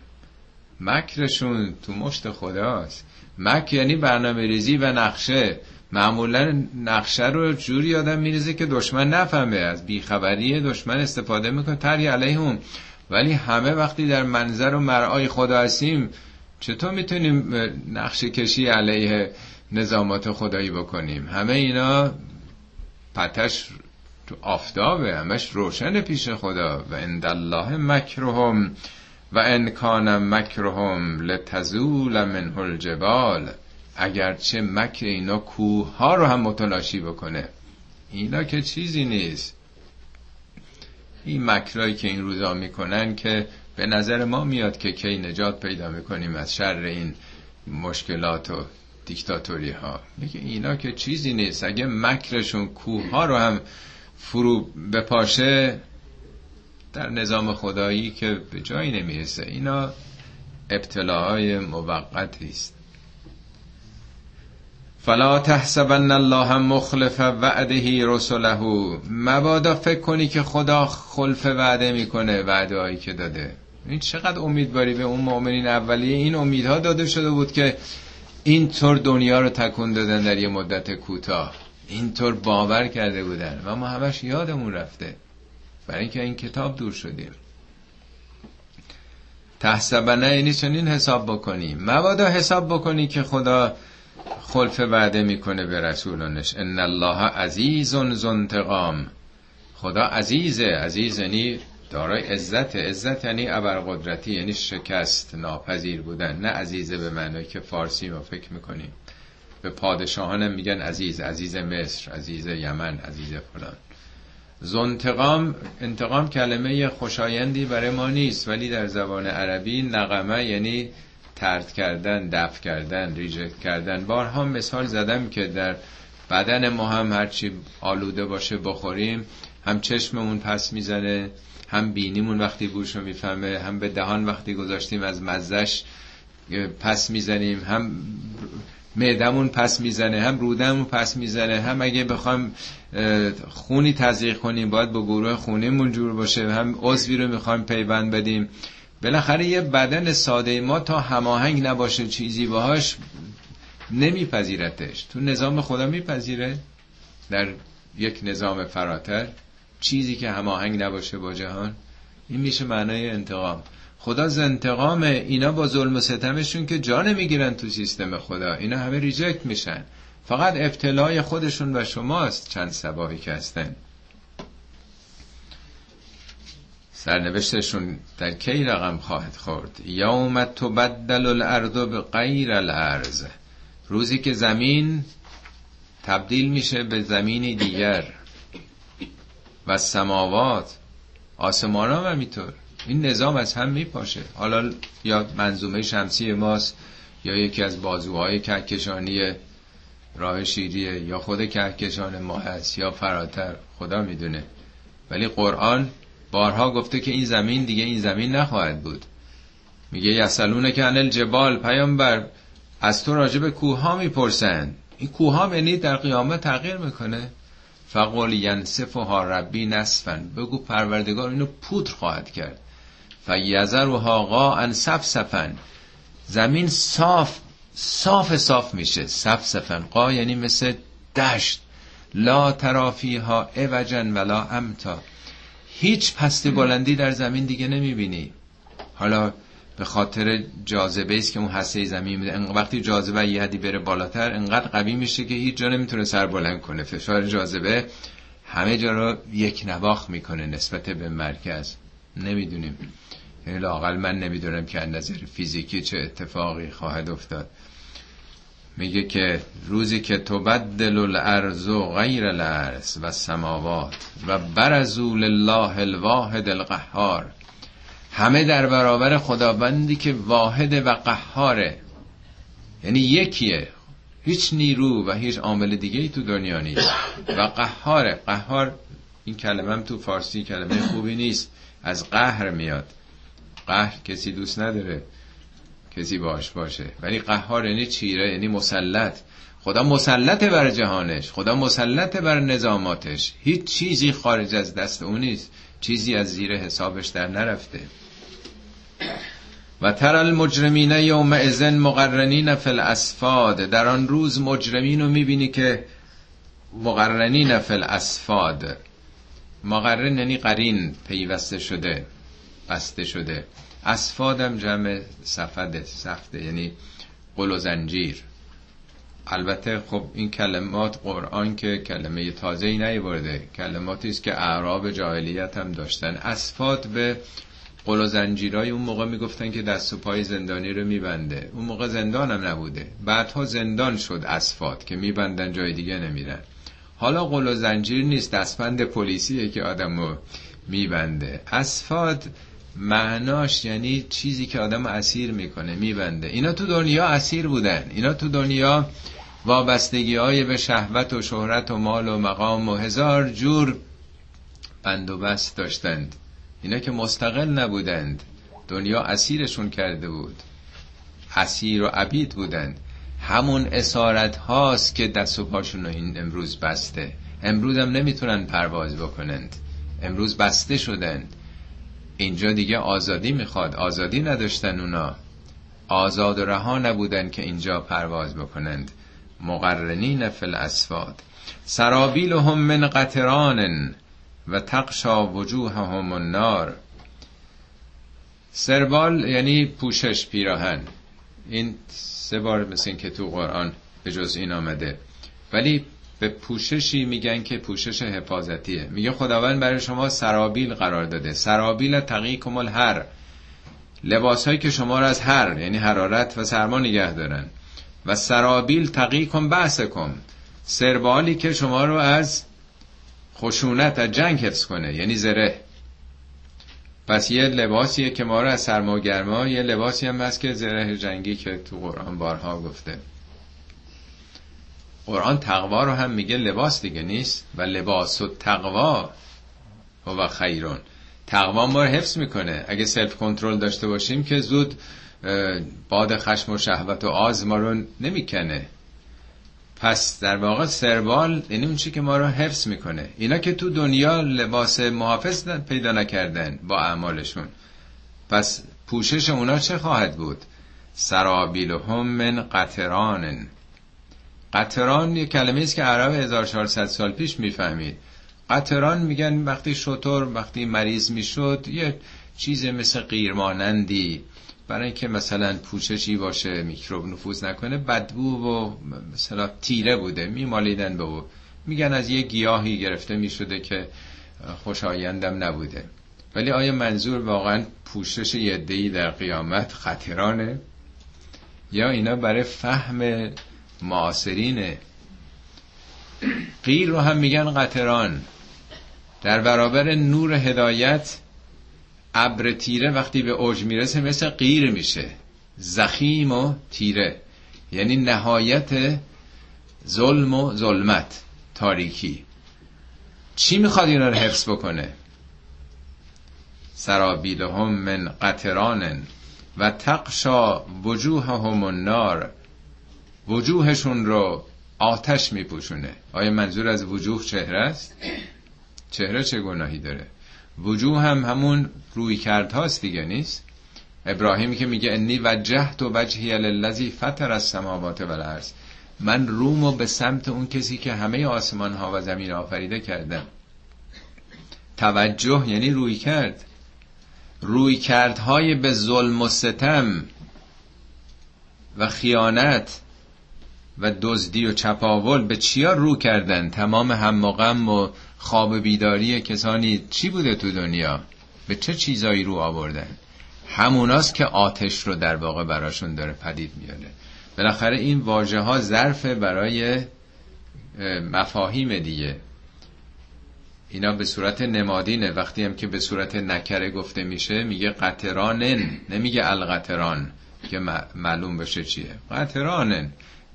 Speaker 1: مکرشون تو مشت خداست. مکر یعنی برنامه ریزی و نقشه. معمولا نقشه رو جوری آدم میریزه که دشمن نفهمه. از بیخبری دشمن استفاده می‌کنه تری علیهم. ولی همه وقتی در منظر و مرعای خدا هستیم چطور می‌تونیم نقشه کشی علیه نظامات خدایی بکنیم؟ همه اینا پتش تو آفتابه همش روشن پیش خدا. و اند الله مکرهم و ان کان مکرهم لتزول منه الجبال. اگرچه مکر اینا کوه ها رو هم متلاشی بکنه. اینا که چیزی نیست. این مکرایی که این روزا می‌کنن که به نظر ما میاد که کی نجات پیدا می‌کنیم از شر این مشکلات و دیکتاتوری ها میگه اینا که چیزی نیست. اگه مکرشون کوه ها رو هم فرو بپاشه در نظام خدایی که به جایی نمی‌رسه. اینا ابتلاهای موقتی است. فلا تحسبن الله مخلف وعده رسله. مبادا فکر کنی که خدا خلف وعده می‌کنه وعده هایی که داده. این چقدر امیدواری به اون مؤمنین اولیه. این امیدها داده شده بود که اینطور دنیا رو تکون دادن در یه مدت کوتاه. اینطور باور کرده بودن. و ما همش یادمون رفته. برای اینکه این کتاب دور شدیم. تحسبنه یعنی چنین حساب بکنی مبادا حساب بکنی که خدا خلف وعده می‌کنه به رسولانش. ان الله عزیز زنتقام خدا عزیزه. عزیز یعنی دارای عزت. عزت یعنی ابرقدرتی یعنی شکست ناپذیر بودن. نه عزیزه به معنی که فارسی ما فکر می‌کنیم. به پادشاهانم میگن عزیز. عزیز مصر عزیز یمن عزیز فلان. زنتقام انتقام کلمه خوشایندی برای ما نیست ولی در زبان عربی نقمه یعنی ترد کردن دفع کردن ریجکت کردن. بارها مثال زدم که در بدن ما هم هرچی آلوده باشه بخوریم هم چشممون پس می‌زنه هم بینیمون وقتی بوشو می‌فهمه هم به دهان وقتی گذاشتیم از مزش پس می‌زنیم هم معدمون پس می‌زنه هم رودمون پس می‌زنه هم اگه بخوام خونی تزریق کنیم باید با گروه خونیمون جور باشه هم عضوی رو می‌خوایم پیوند بدیم. بالاخره یه بدن ساده ما تا هماهنگ نباشه چیزی باهاش نمیپذیرتش. تو نظام خدا میپذیره؟ در یک نظام فراتر چیزی که هماهنگ نباشه با جهان؟ این میشه معنای انتقام. خدا ز انتقام اینا با ظلم و ستمشون که جا نمی‌گیرن تو سیستم خدا. اینا همه ریجکت میشن. فقط ابتلای خودشون و شماست چند سباهی که هستن. سرنوشتشون در کی رقم خواهد خورد؟ یوم تبدل الارض به غیر الارض. روزی که زمین تبدیل میشه به زمین دیگر. و سماوات آسمان هم همینطور این نظام از هم میپاشه. حالا یا منظومه شمسی ماست یا یکی از بازوهای کهکشانی راه شیریه یا خود کهکشان ما هست یا فراتر خدا می‌دونه. ولی قرآن بارها گفته که این زمین دیگه این زمین نخواهد بود. میگه یسلونه که انل جبال پیامبر از تو راجب به کوه ها می‌پرسن این کوه ها یعنی در قیامت تغییر می‌کنه. ینصف ها ربی نصفن بگو پروردگار اینو پودر خواهد کرد. فیزر و هاقا ان صف صفن زمین صاف صاف صاف میشه. صف صفن قا یعنی مثل دشت. لا ترافیها اوجن ولا امتا. هیچ پست بلندی در زمین دیگه نمی‌بینی. حالا به خاطر جاذبه است که اون هسته زمین میده. وقتی جاذبه یه حدی بره بالاتر انقدر قوی میشه که هیچ جا نمی‌تونه سر بلند کنه. فشار جاذبه همه جا رو یک نواخ می‌کنه نسبت به مرکز. نمی‌دونیم. یعنی لاقل من نمی‌دونم که از نظر فیزیکی چه اتفاقی خواهد افتاد. میگه که روزی که تو بدل الارض و غیر الارض و سماوات و برزو لله الواحد القهار همه در برابر خداوندی که واحد و قهاره. یعنی یکیه. هیچ نیرو و هیچ عامل دیگه ای تو دنیا نیست. و قهاره. قهار این کلمه هم تو فارسی کلمه خوبی نیست. از قهر میاد. قهر کسی دوست نداره. کسی باش باشه. ولی قهار یعنی چیره یعنی مسلط. خدا مسلط بر جهانش. خدا مسلط بر نظاماتش. هیچ چیزی خارج از دست اون نیست. چیزی از زیر حسابش در نرفته. و تر المجرمین یوم ازن مقرنین فی الاسفاد. در آن روز مجرمین رو می‌بینی که مقرنین فی الاسفاد. مقرن یعنی قرین پیوسته شده بسته شده. اسفادم جمع سفده سفته یعنی قل و زنجیر. البته خب این کلمات قرآن که کلمه تازه ای نیورده کلماتی است که اعراب جاهلیت هم داشتن. اسفاد به قل و زنجیرای اون موقع می‌گفتن که دست و پای زندانی رو میبنده. اون موقع زندان هم نبوده. بعدها زندان شد اسفاد که میبندن جای دیگه نمیرن. حالا قل و زنجیر نیست دستبند پلیسیه که آدم رو میبنده. اسفاد معناش یعنی چیزی که آدم اسیر می‌کنه میبنده. اینا تو دنیا اسیر بودن. اینا تو دنیا وابستگی های به شهوت و شهرت و مال و مقام و هزار جور بند و بست داشتند. اینا که مستقل نبودند. دنیا اسیرشون کرده بود. اسیر و عبید بودند. همون اسارت هاست که دست و پاشون رو این امروز بسته. امروز هم نمی‌تونن پرواز بکنند. امروز بسته شدند. اینجا دیگه آزادی می‌خواد. آزادی نداشتن اونا. آزاد و رها نبودن که اینجا پرواز بکنند. مقرنین فی الاسفاد. سرابیلهم من قطران و تقشا وجوههم النار. سربال یعنی پوشش پیراهن. این سه بار مثل که تو قرآن به جز این آمده. ولی به پوششی میگن که پوشش حفاظتیه. میگه خداوند برای شما سرابیل قرار داده. سرابیل تقیکم الهر لباس هایی که شما را از هر یعنی حرارت و سرما نگه دارن. و سرابیل تقیکم کن سربالی که شما رو از خشونت از جنگ حفظ کنه یعنی زره. پس یه لباسیه که ما رو از سرما و گرما یه لباسی هم هست که زره جنگی که تو قرآن بارها گفته. قرآن تقوا رو هم میگه لباس دیگه نیست و لباس و تقوا و خیرون. تقوا ما رو حفظ می‌کنه. اگه سلف کنترل داشته باشیم که زود باد خشم و شهوت و آز ما رو نمی‌کنه. پس در واقع سربال یعنی اون چی که ما رو حفظ می‌کنه. اینا که تو دنیا لباس محافظ پیدا نکردن با اعمالشون. پس پوشش اونا چه خواهد بود؟ سرابیلهم من قطران. قطران یه کلمه است که عرب 1400 سال پیش می‌فهمید. قطران میگن وقتی شطور وقتی مریض می‌شد یه چیز مثل قیرمانندی. برای اینکه مثلا پوششی باشه میکروب نفوذ نکنه بدبو و مثلا تیره بوده میمالیدن به او. میگن از یه گیاهی گرفته می‌شده که خوشایندم نبوده. ولی آیا منظور واقعا پوشش یه در قیامت خطرانه یا اینا برای فهم معاصرینه قیر رو هم میگن قطران. در برابر نور هدایت ابر تیره وقتی به اوج می‌رسه مثل قیر میشه. زخیم و تیره. یعنی نهایت ظلم و ظلمت تاریکی. چی می‌خواد اینا رو حفظ بکنه؟ سرابیلهم من قطران و تقشا وجوههم النار. وجوهشون رو آتش میپوشونه آیا منظور از وجوه چهره است؟ چهره چه گناهی داره؟ وجوه هم همون روی کرد هاست دیگه نیست؟ ابراهیمی که میگه انی وجهت و وجهی للذی فطر از سماوات و الارض من رومو به سمت اون کسی که همه آسمان ها و زمین آفریده کردم توجه یعنی روی کرد روی کردهای به ظلم و ستم و خیانت و دزدی و چپاول به چیا رو کردن؟ تمام هم و غم و خواب بیداری کسانی چی بوده تو دنیا؟ به چه چیزایی رو آوردن؟ هموناست که آتش رو در واقع براشون داره پدید میاره بالاخره این واژه ها ظرف برای مفاهیم دیگه. اینا به صورت نمادینه. وقتی هم که به صورت نکره گفته میشه میگه قطرانن. نمیگه القطران که معلوم بشه چیه. قطرانن.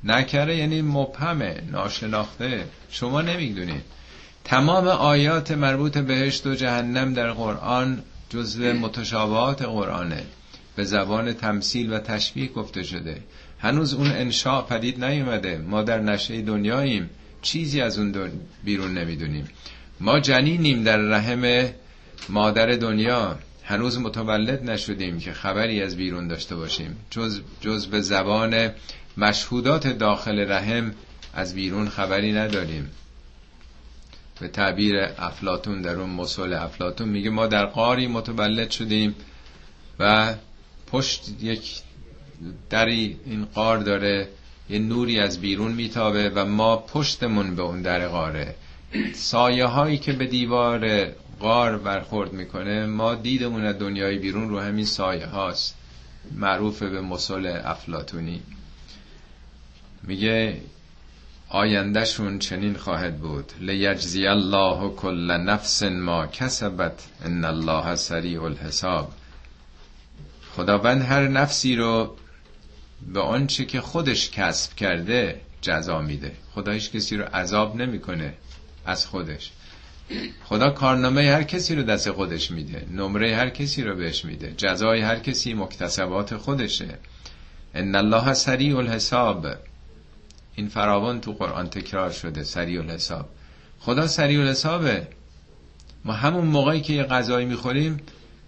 Speaker 1: نکره یعنی مبهمه ناشناخته. شما نمی‌دونید. تمام آیات مربوط بهشت و جهنم در قرآن جزو متشابهات قرآنه. به زبان تمثیل و تشبیه گفته شده. هنوز اون انشاء پدید نیومده. ما در نشه دنیاییم. چیزی از اون بیرون نمی‌دونیم. ما جنینیم در رحم مادر دنیا. هنوز متولد نشدیم که خبری از بیرون داشته باشیم. جز, جز به زبان مشهودات داخل رحم از بیرون خبری نداریم. به تعبیر افلاتون در اون مسئول افلاتون میگه ما در قاری متولد شدیم و پشت یک دری این قار داره یه نوری از بیرون میتابه و ما پشتمون به اون در قاره. سایه هایی که به دیوار قار برخورد می‌کنه ما دیدمون از دنیای بیرون رو همین سایه هاست. معروف به مسل افلاتونی. میگه آیندهشون چنین خواهد بود. لیجزی الله کل نفس ما کسبت ان الله سریع الحساب. خداوند هر نفسی رو به آنچه که خودش کسب کرده جزا میده. خدا کسی رو عذاب نمی‌کنه از خودش. خدا کارنامه هر کسی رو دست خودش میده. نمره هر کسی رو بهش میده. جزای هر کسی مکتسبات خودشه. ان الله سریع الحساب. این فراوان تو قرآن تکرار شده سریع الحساب. خدا سریع الحسابه. ما همون موقعی که یه غذایی می‌خوریم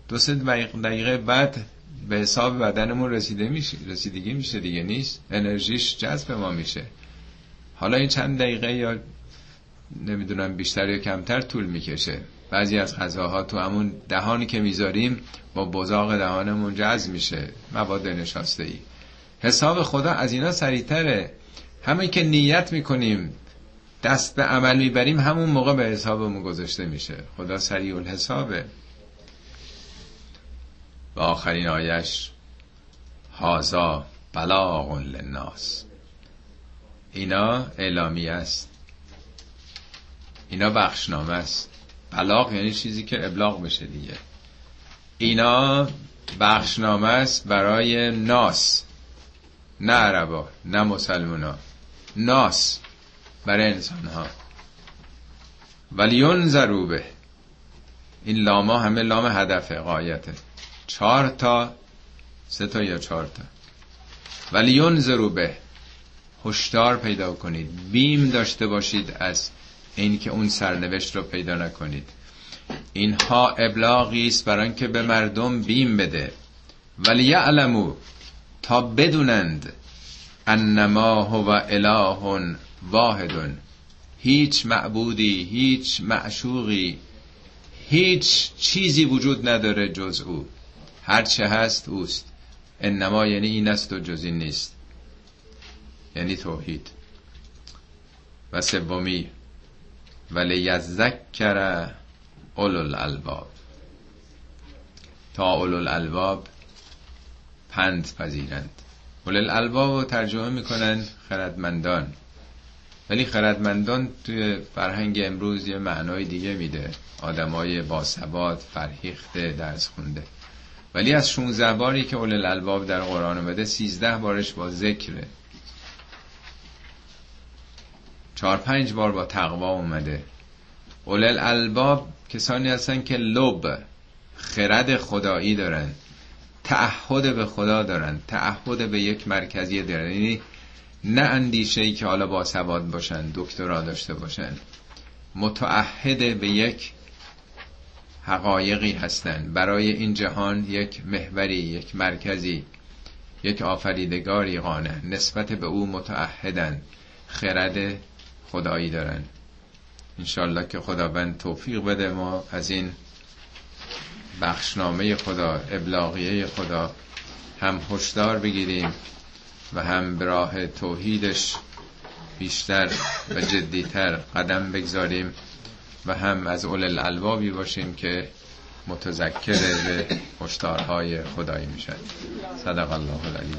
Speaker 1: دو سه دقیقه بعد به حساب بدنمون رسیده میشه رسیدگی میشه دیگه نیست. انرژیش جذب ما میشه. حالا این چند دقیقه یا نمی‌دونم بیشتر یا کمتر طول می‌کشه. بعضی از غذاها تو همون دهانی که می‌ذاریم با بزاق دهانمون جذب میشه. مواد نشاسته ای حساب خدا از اینا سریعتره. همه که نیت می‌کنیم دست به عمل می‌بریم همون موقع به حسابمون گذاشته میشه. خدا سریع الحسابه و آخرین آیش هازا بلاغ للناس. اینا اعلامی است. اینا بخشنامه است. بلاغ یعنی چیزی که ابلاغ بشه دیگه. اینا بخشنامه است برای ناس. نه عربا نه مسلمونا. ناس برای انسان ها ولیون ضروبه این لاما همه لام هدف قایته چهار تا سه تا یا چهار تا. ولیون ضروبه هشدار پیدا کنید. بیم داشته باشید از این که اون سرنوشت رو پیدا نکنید. اینها ابلاغی است برای که به مردم بیم بده. ولی یعلمو تا بدونند انما هو اله واحد. هیچ معبودی هیچ معشوقی هیچ چیزی وجود نداره جز او. هر چه هست اوست. انما یعنی این است و جز این نیست. یعنی توحید. و سومی ولی یذکر اولو الالباب تا اولو الالباب پند پذیرند. اولو الالباب رو ترجمه می‌کنن خردمندان. ولی خردمندان توی فرهنگ امروز یه معنای دیگه میده. آدمای باسواد فرهیخته درس خونده ولی از 16 باری که اول الالباب در قرآن اومده 13 بارش با ذکره. چهار پنج بار با تقوا اومده. اول الالباب کسانی هستن که لب خرد خدایی دارن. تعهد به خدا دارن تعهد به یک مرکزی دارن. یعنی نه اندیشه ای که حالا با سواد باشن دکترا داشته باشن. متعهد به یک حقایقی هستند برای این جهان یک محوری یک مرکزی یک آفریدگاری قانه نسبت به او متعهدن. خرد خدایی دارن. انشالله که خداوند توفیق بده ما از این بخشنامه خدا ابلاغیه خدا. هم هشدار بگیریم و هم به راه توحیدش بیشتر و جدیتر قدم بگذاریم و هم از اول الالبابی باشیم که متذکر به هشدارهای خدایی میشن. صدق الله العلی.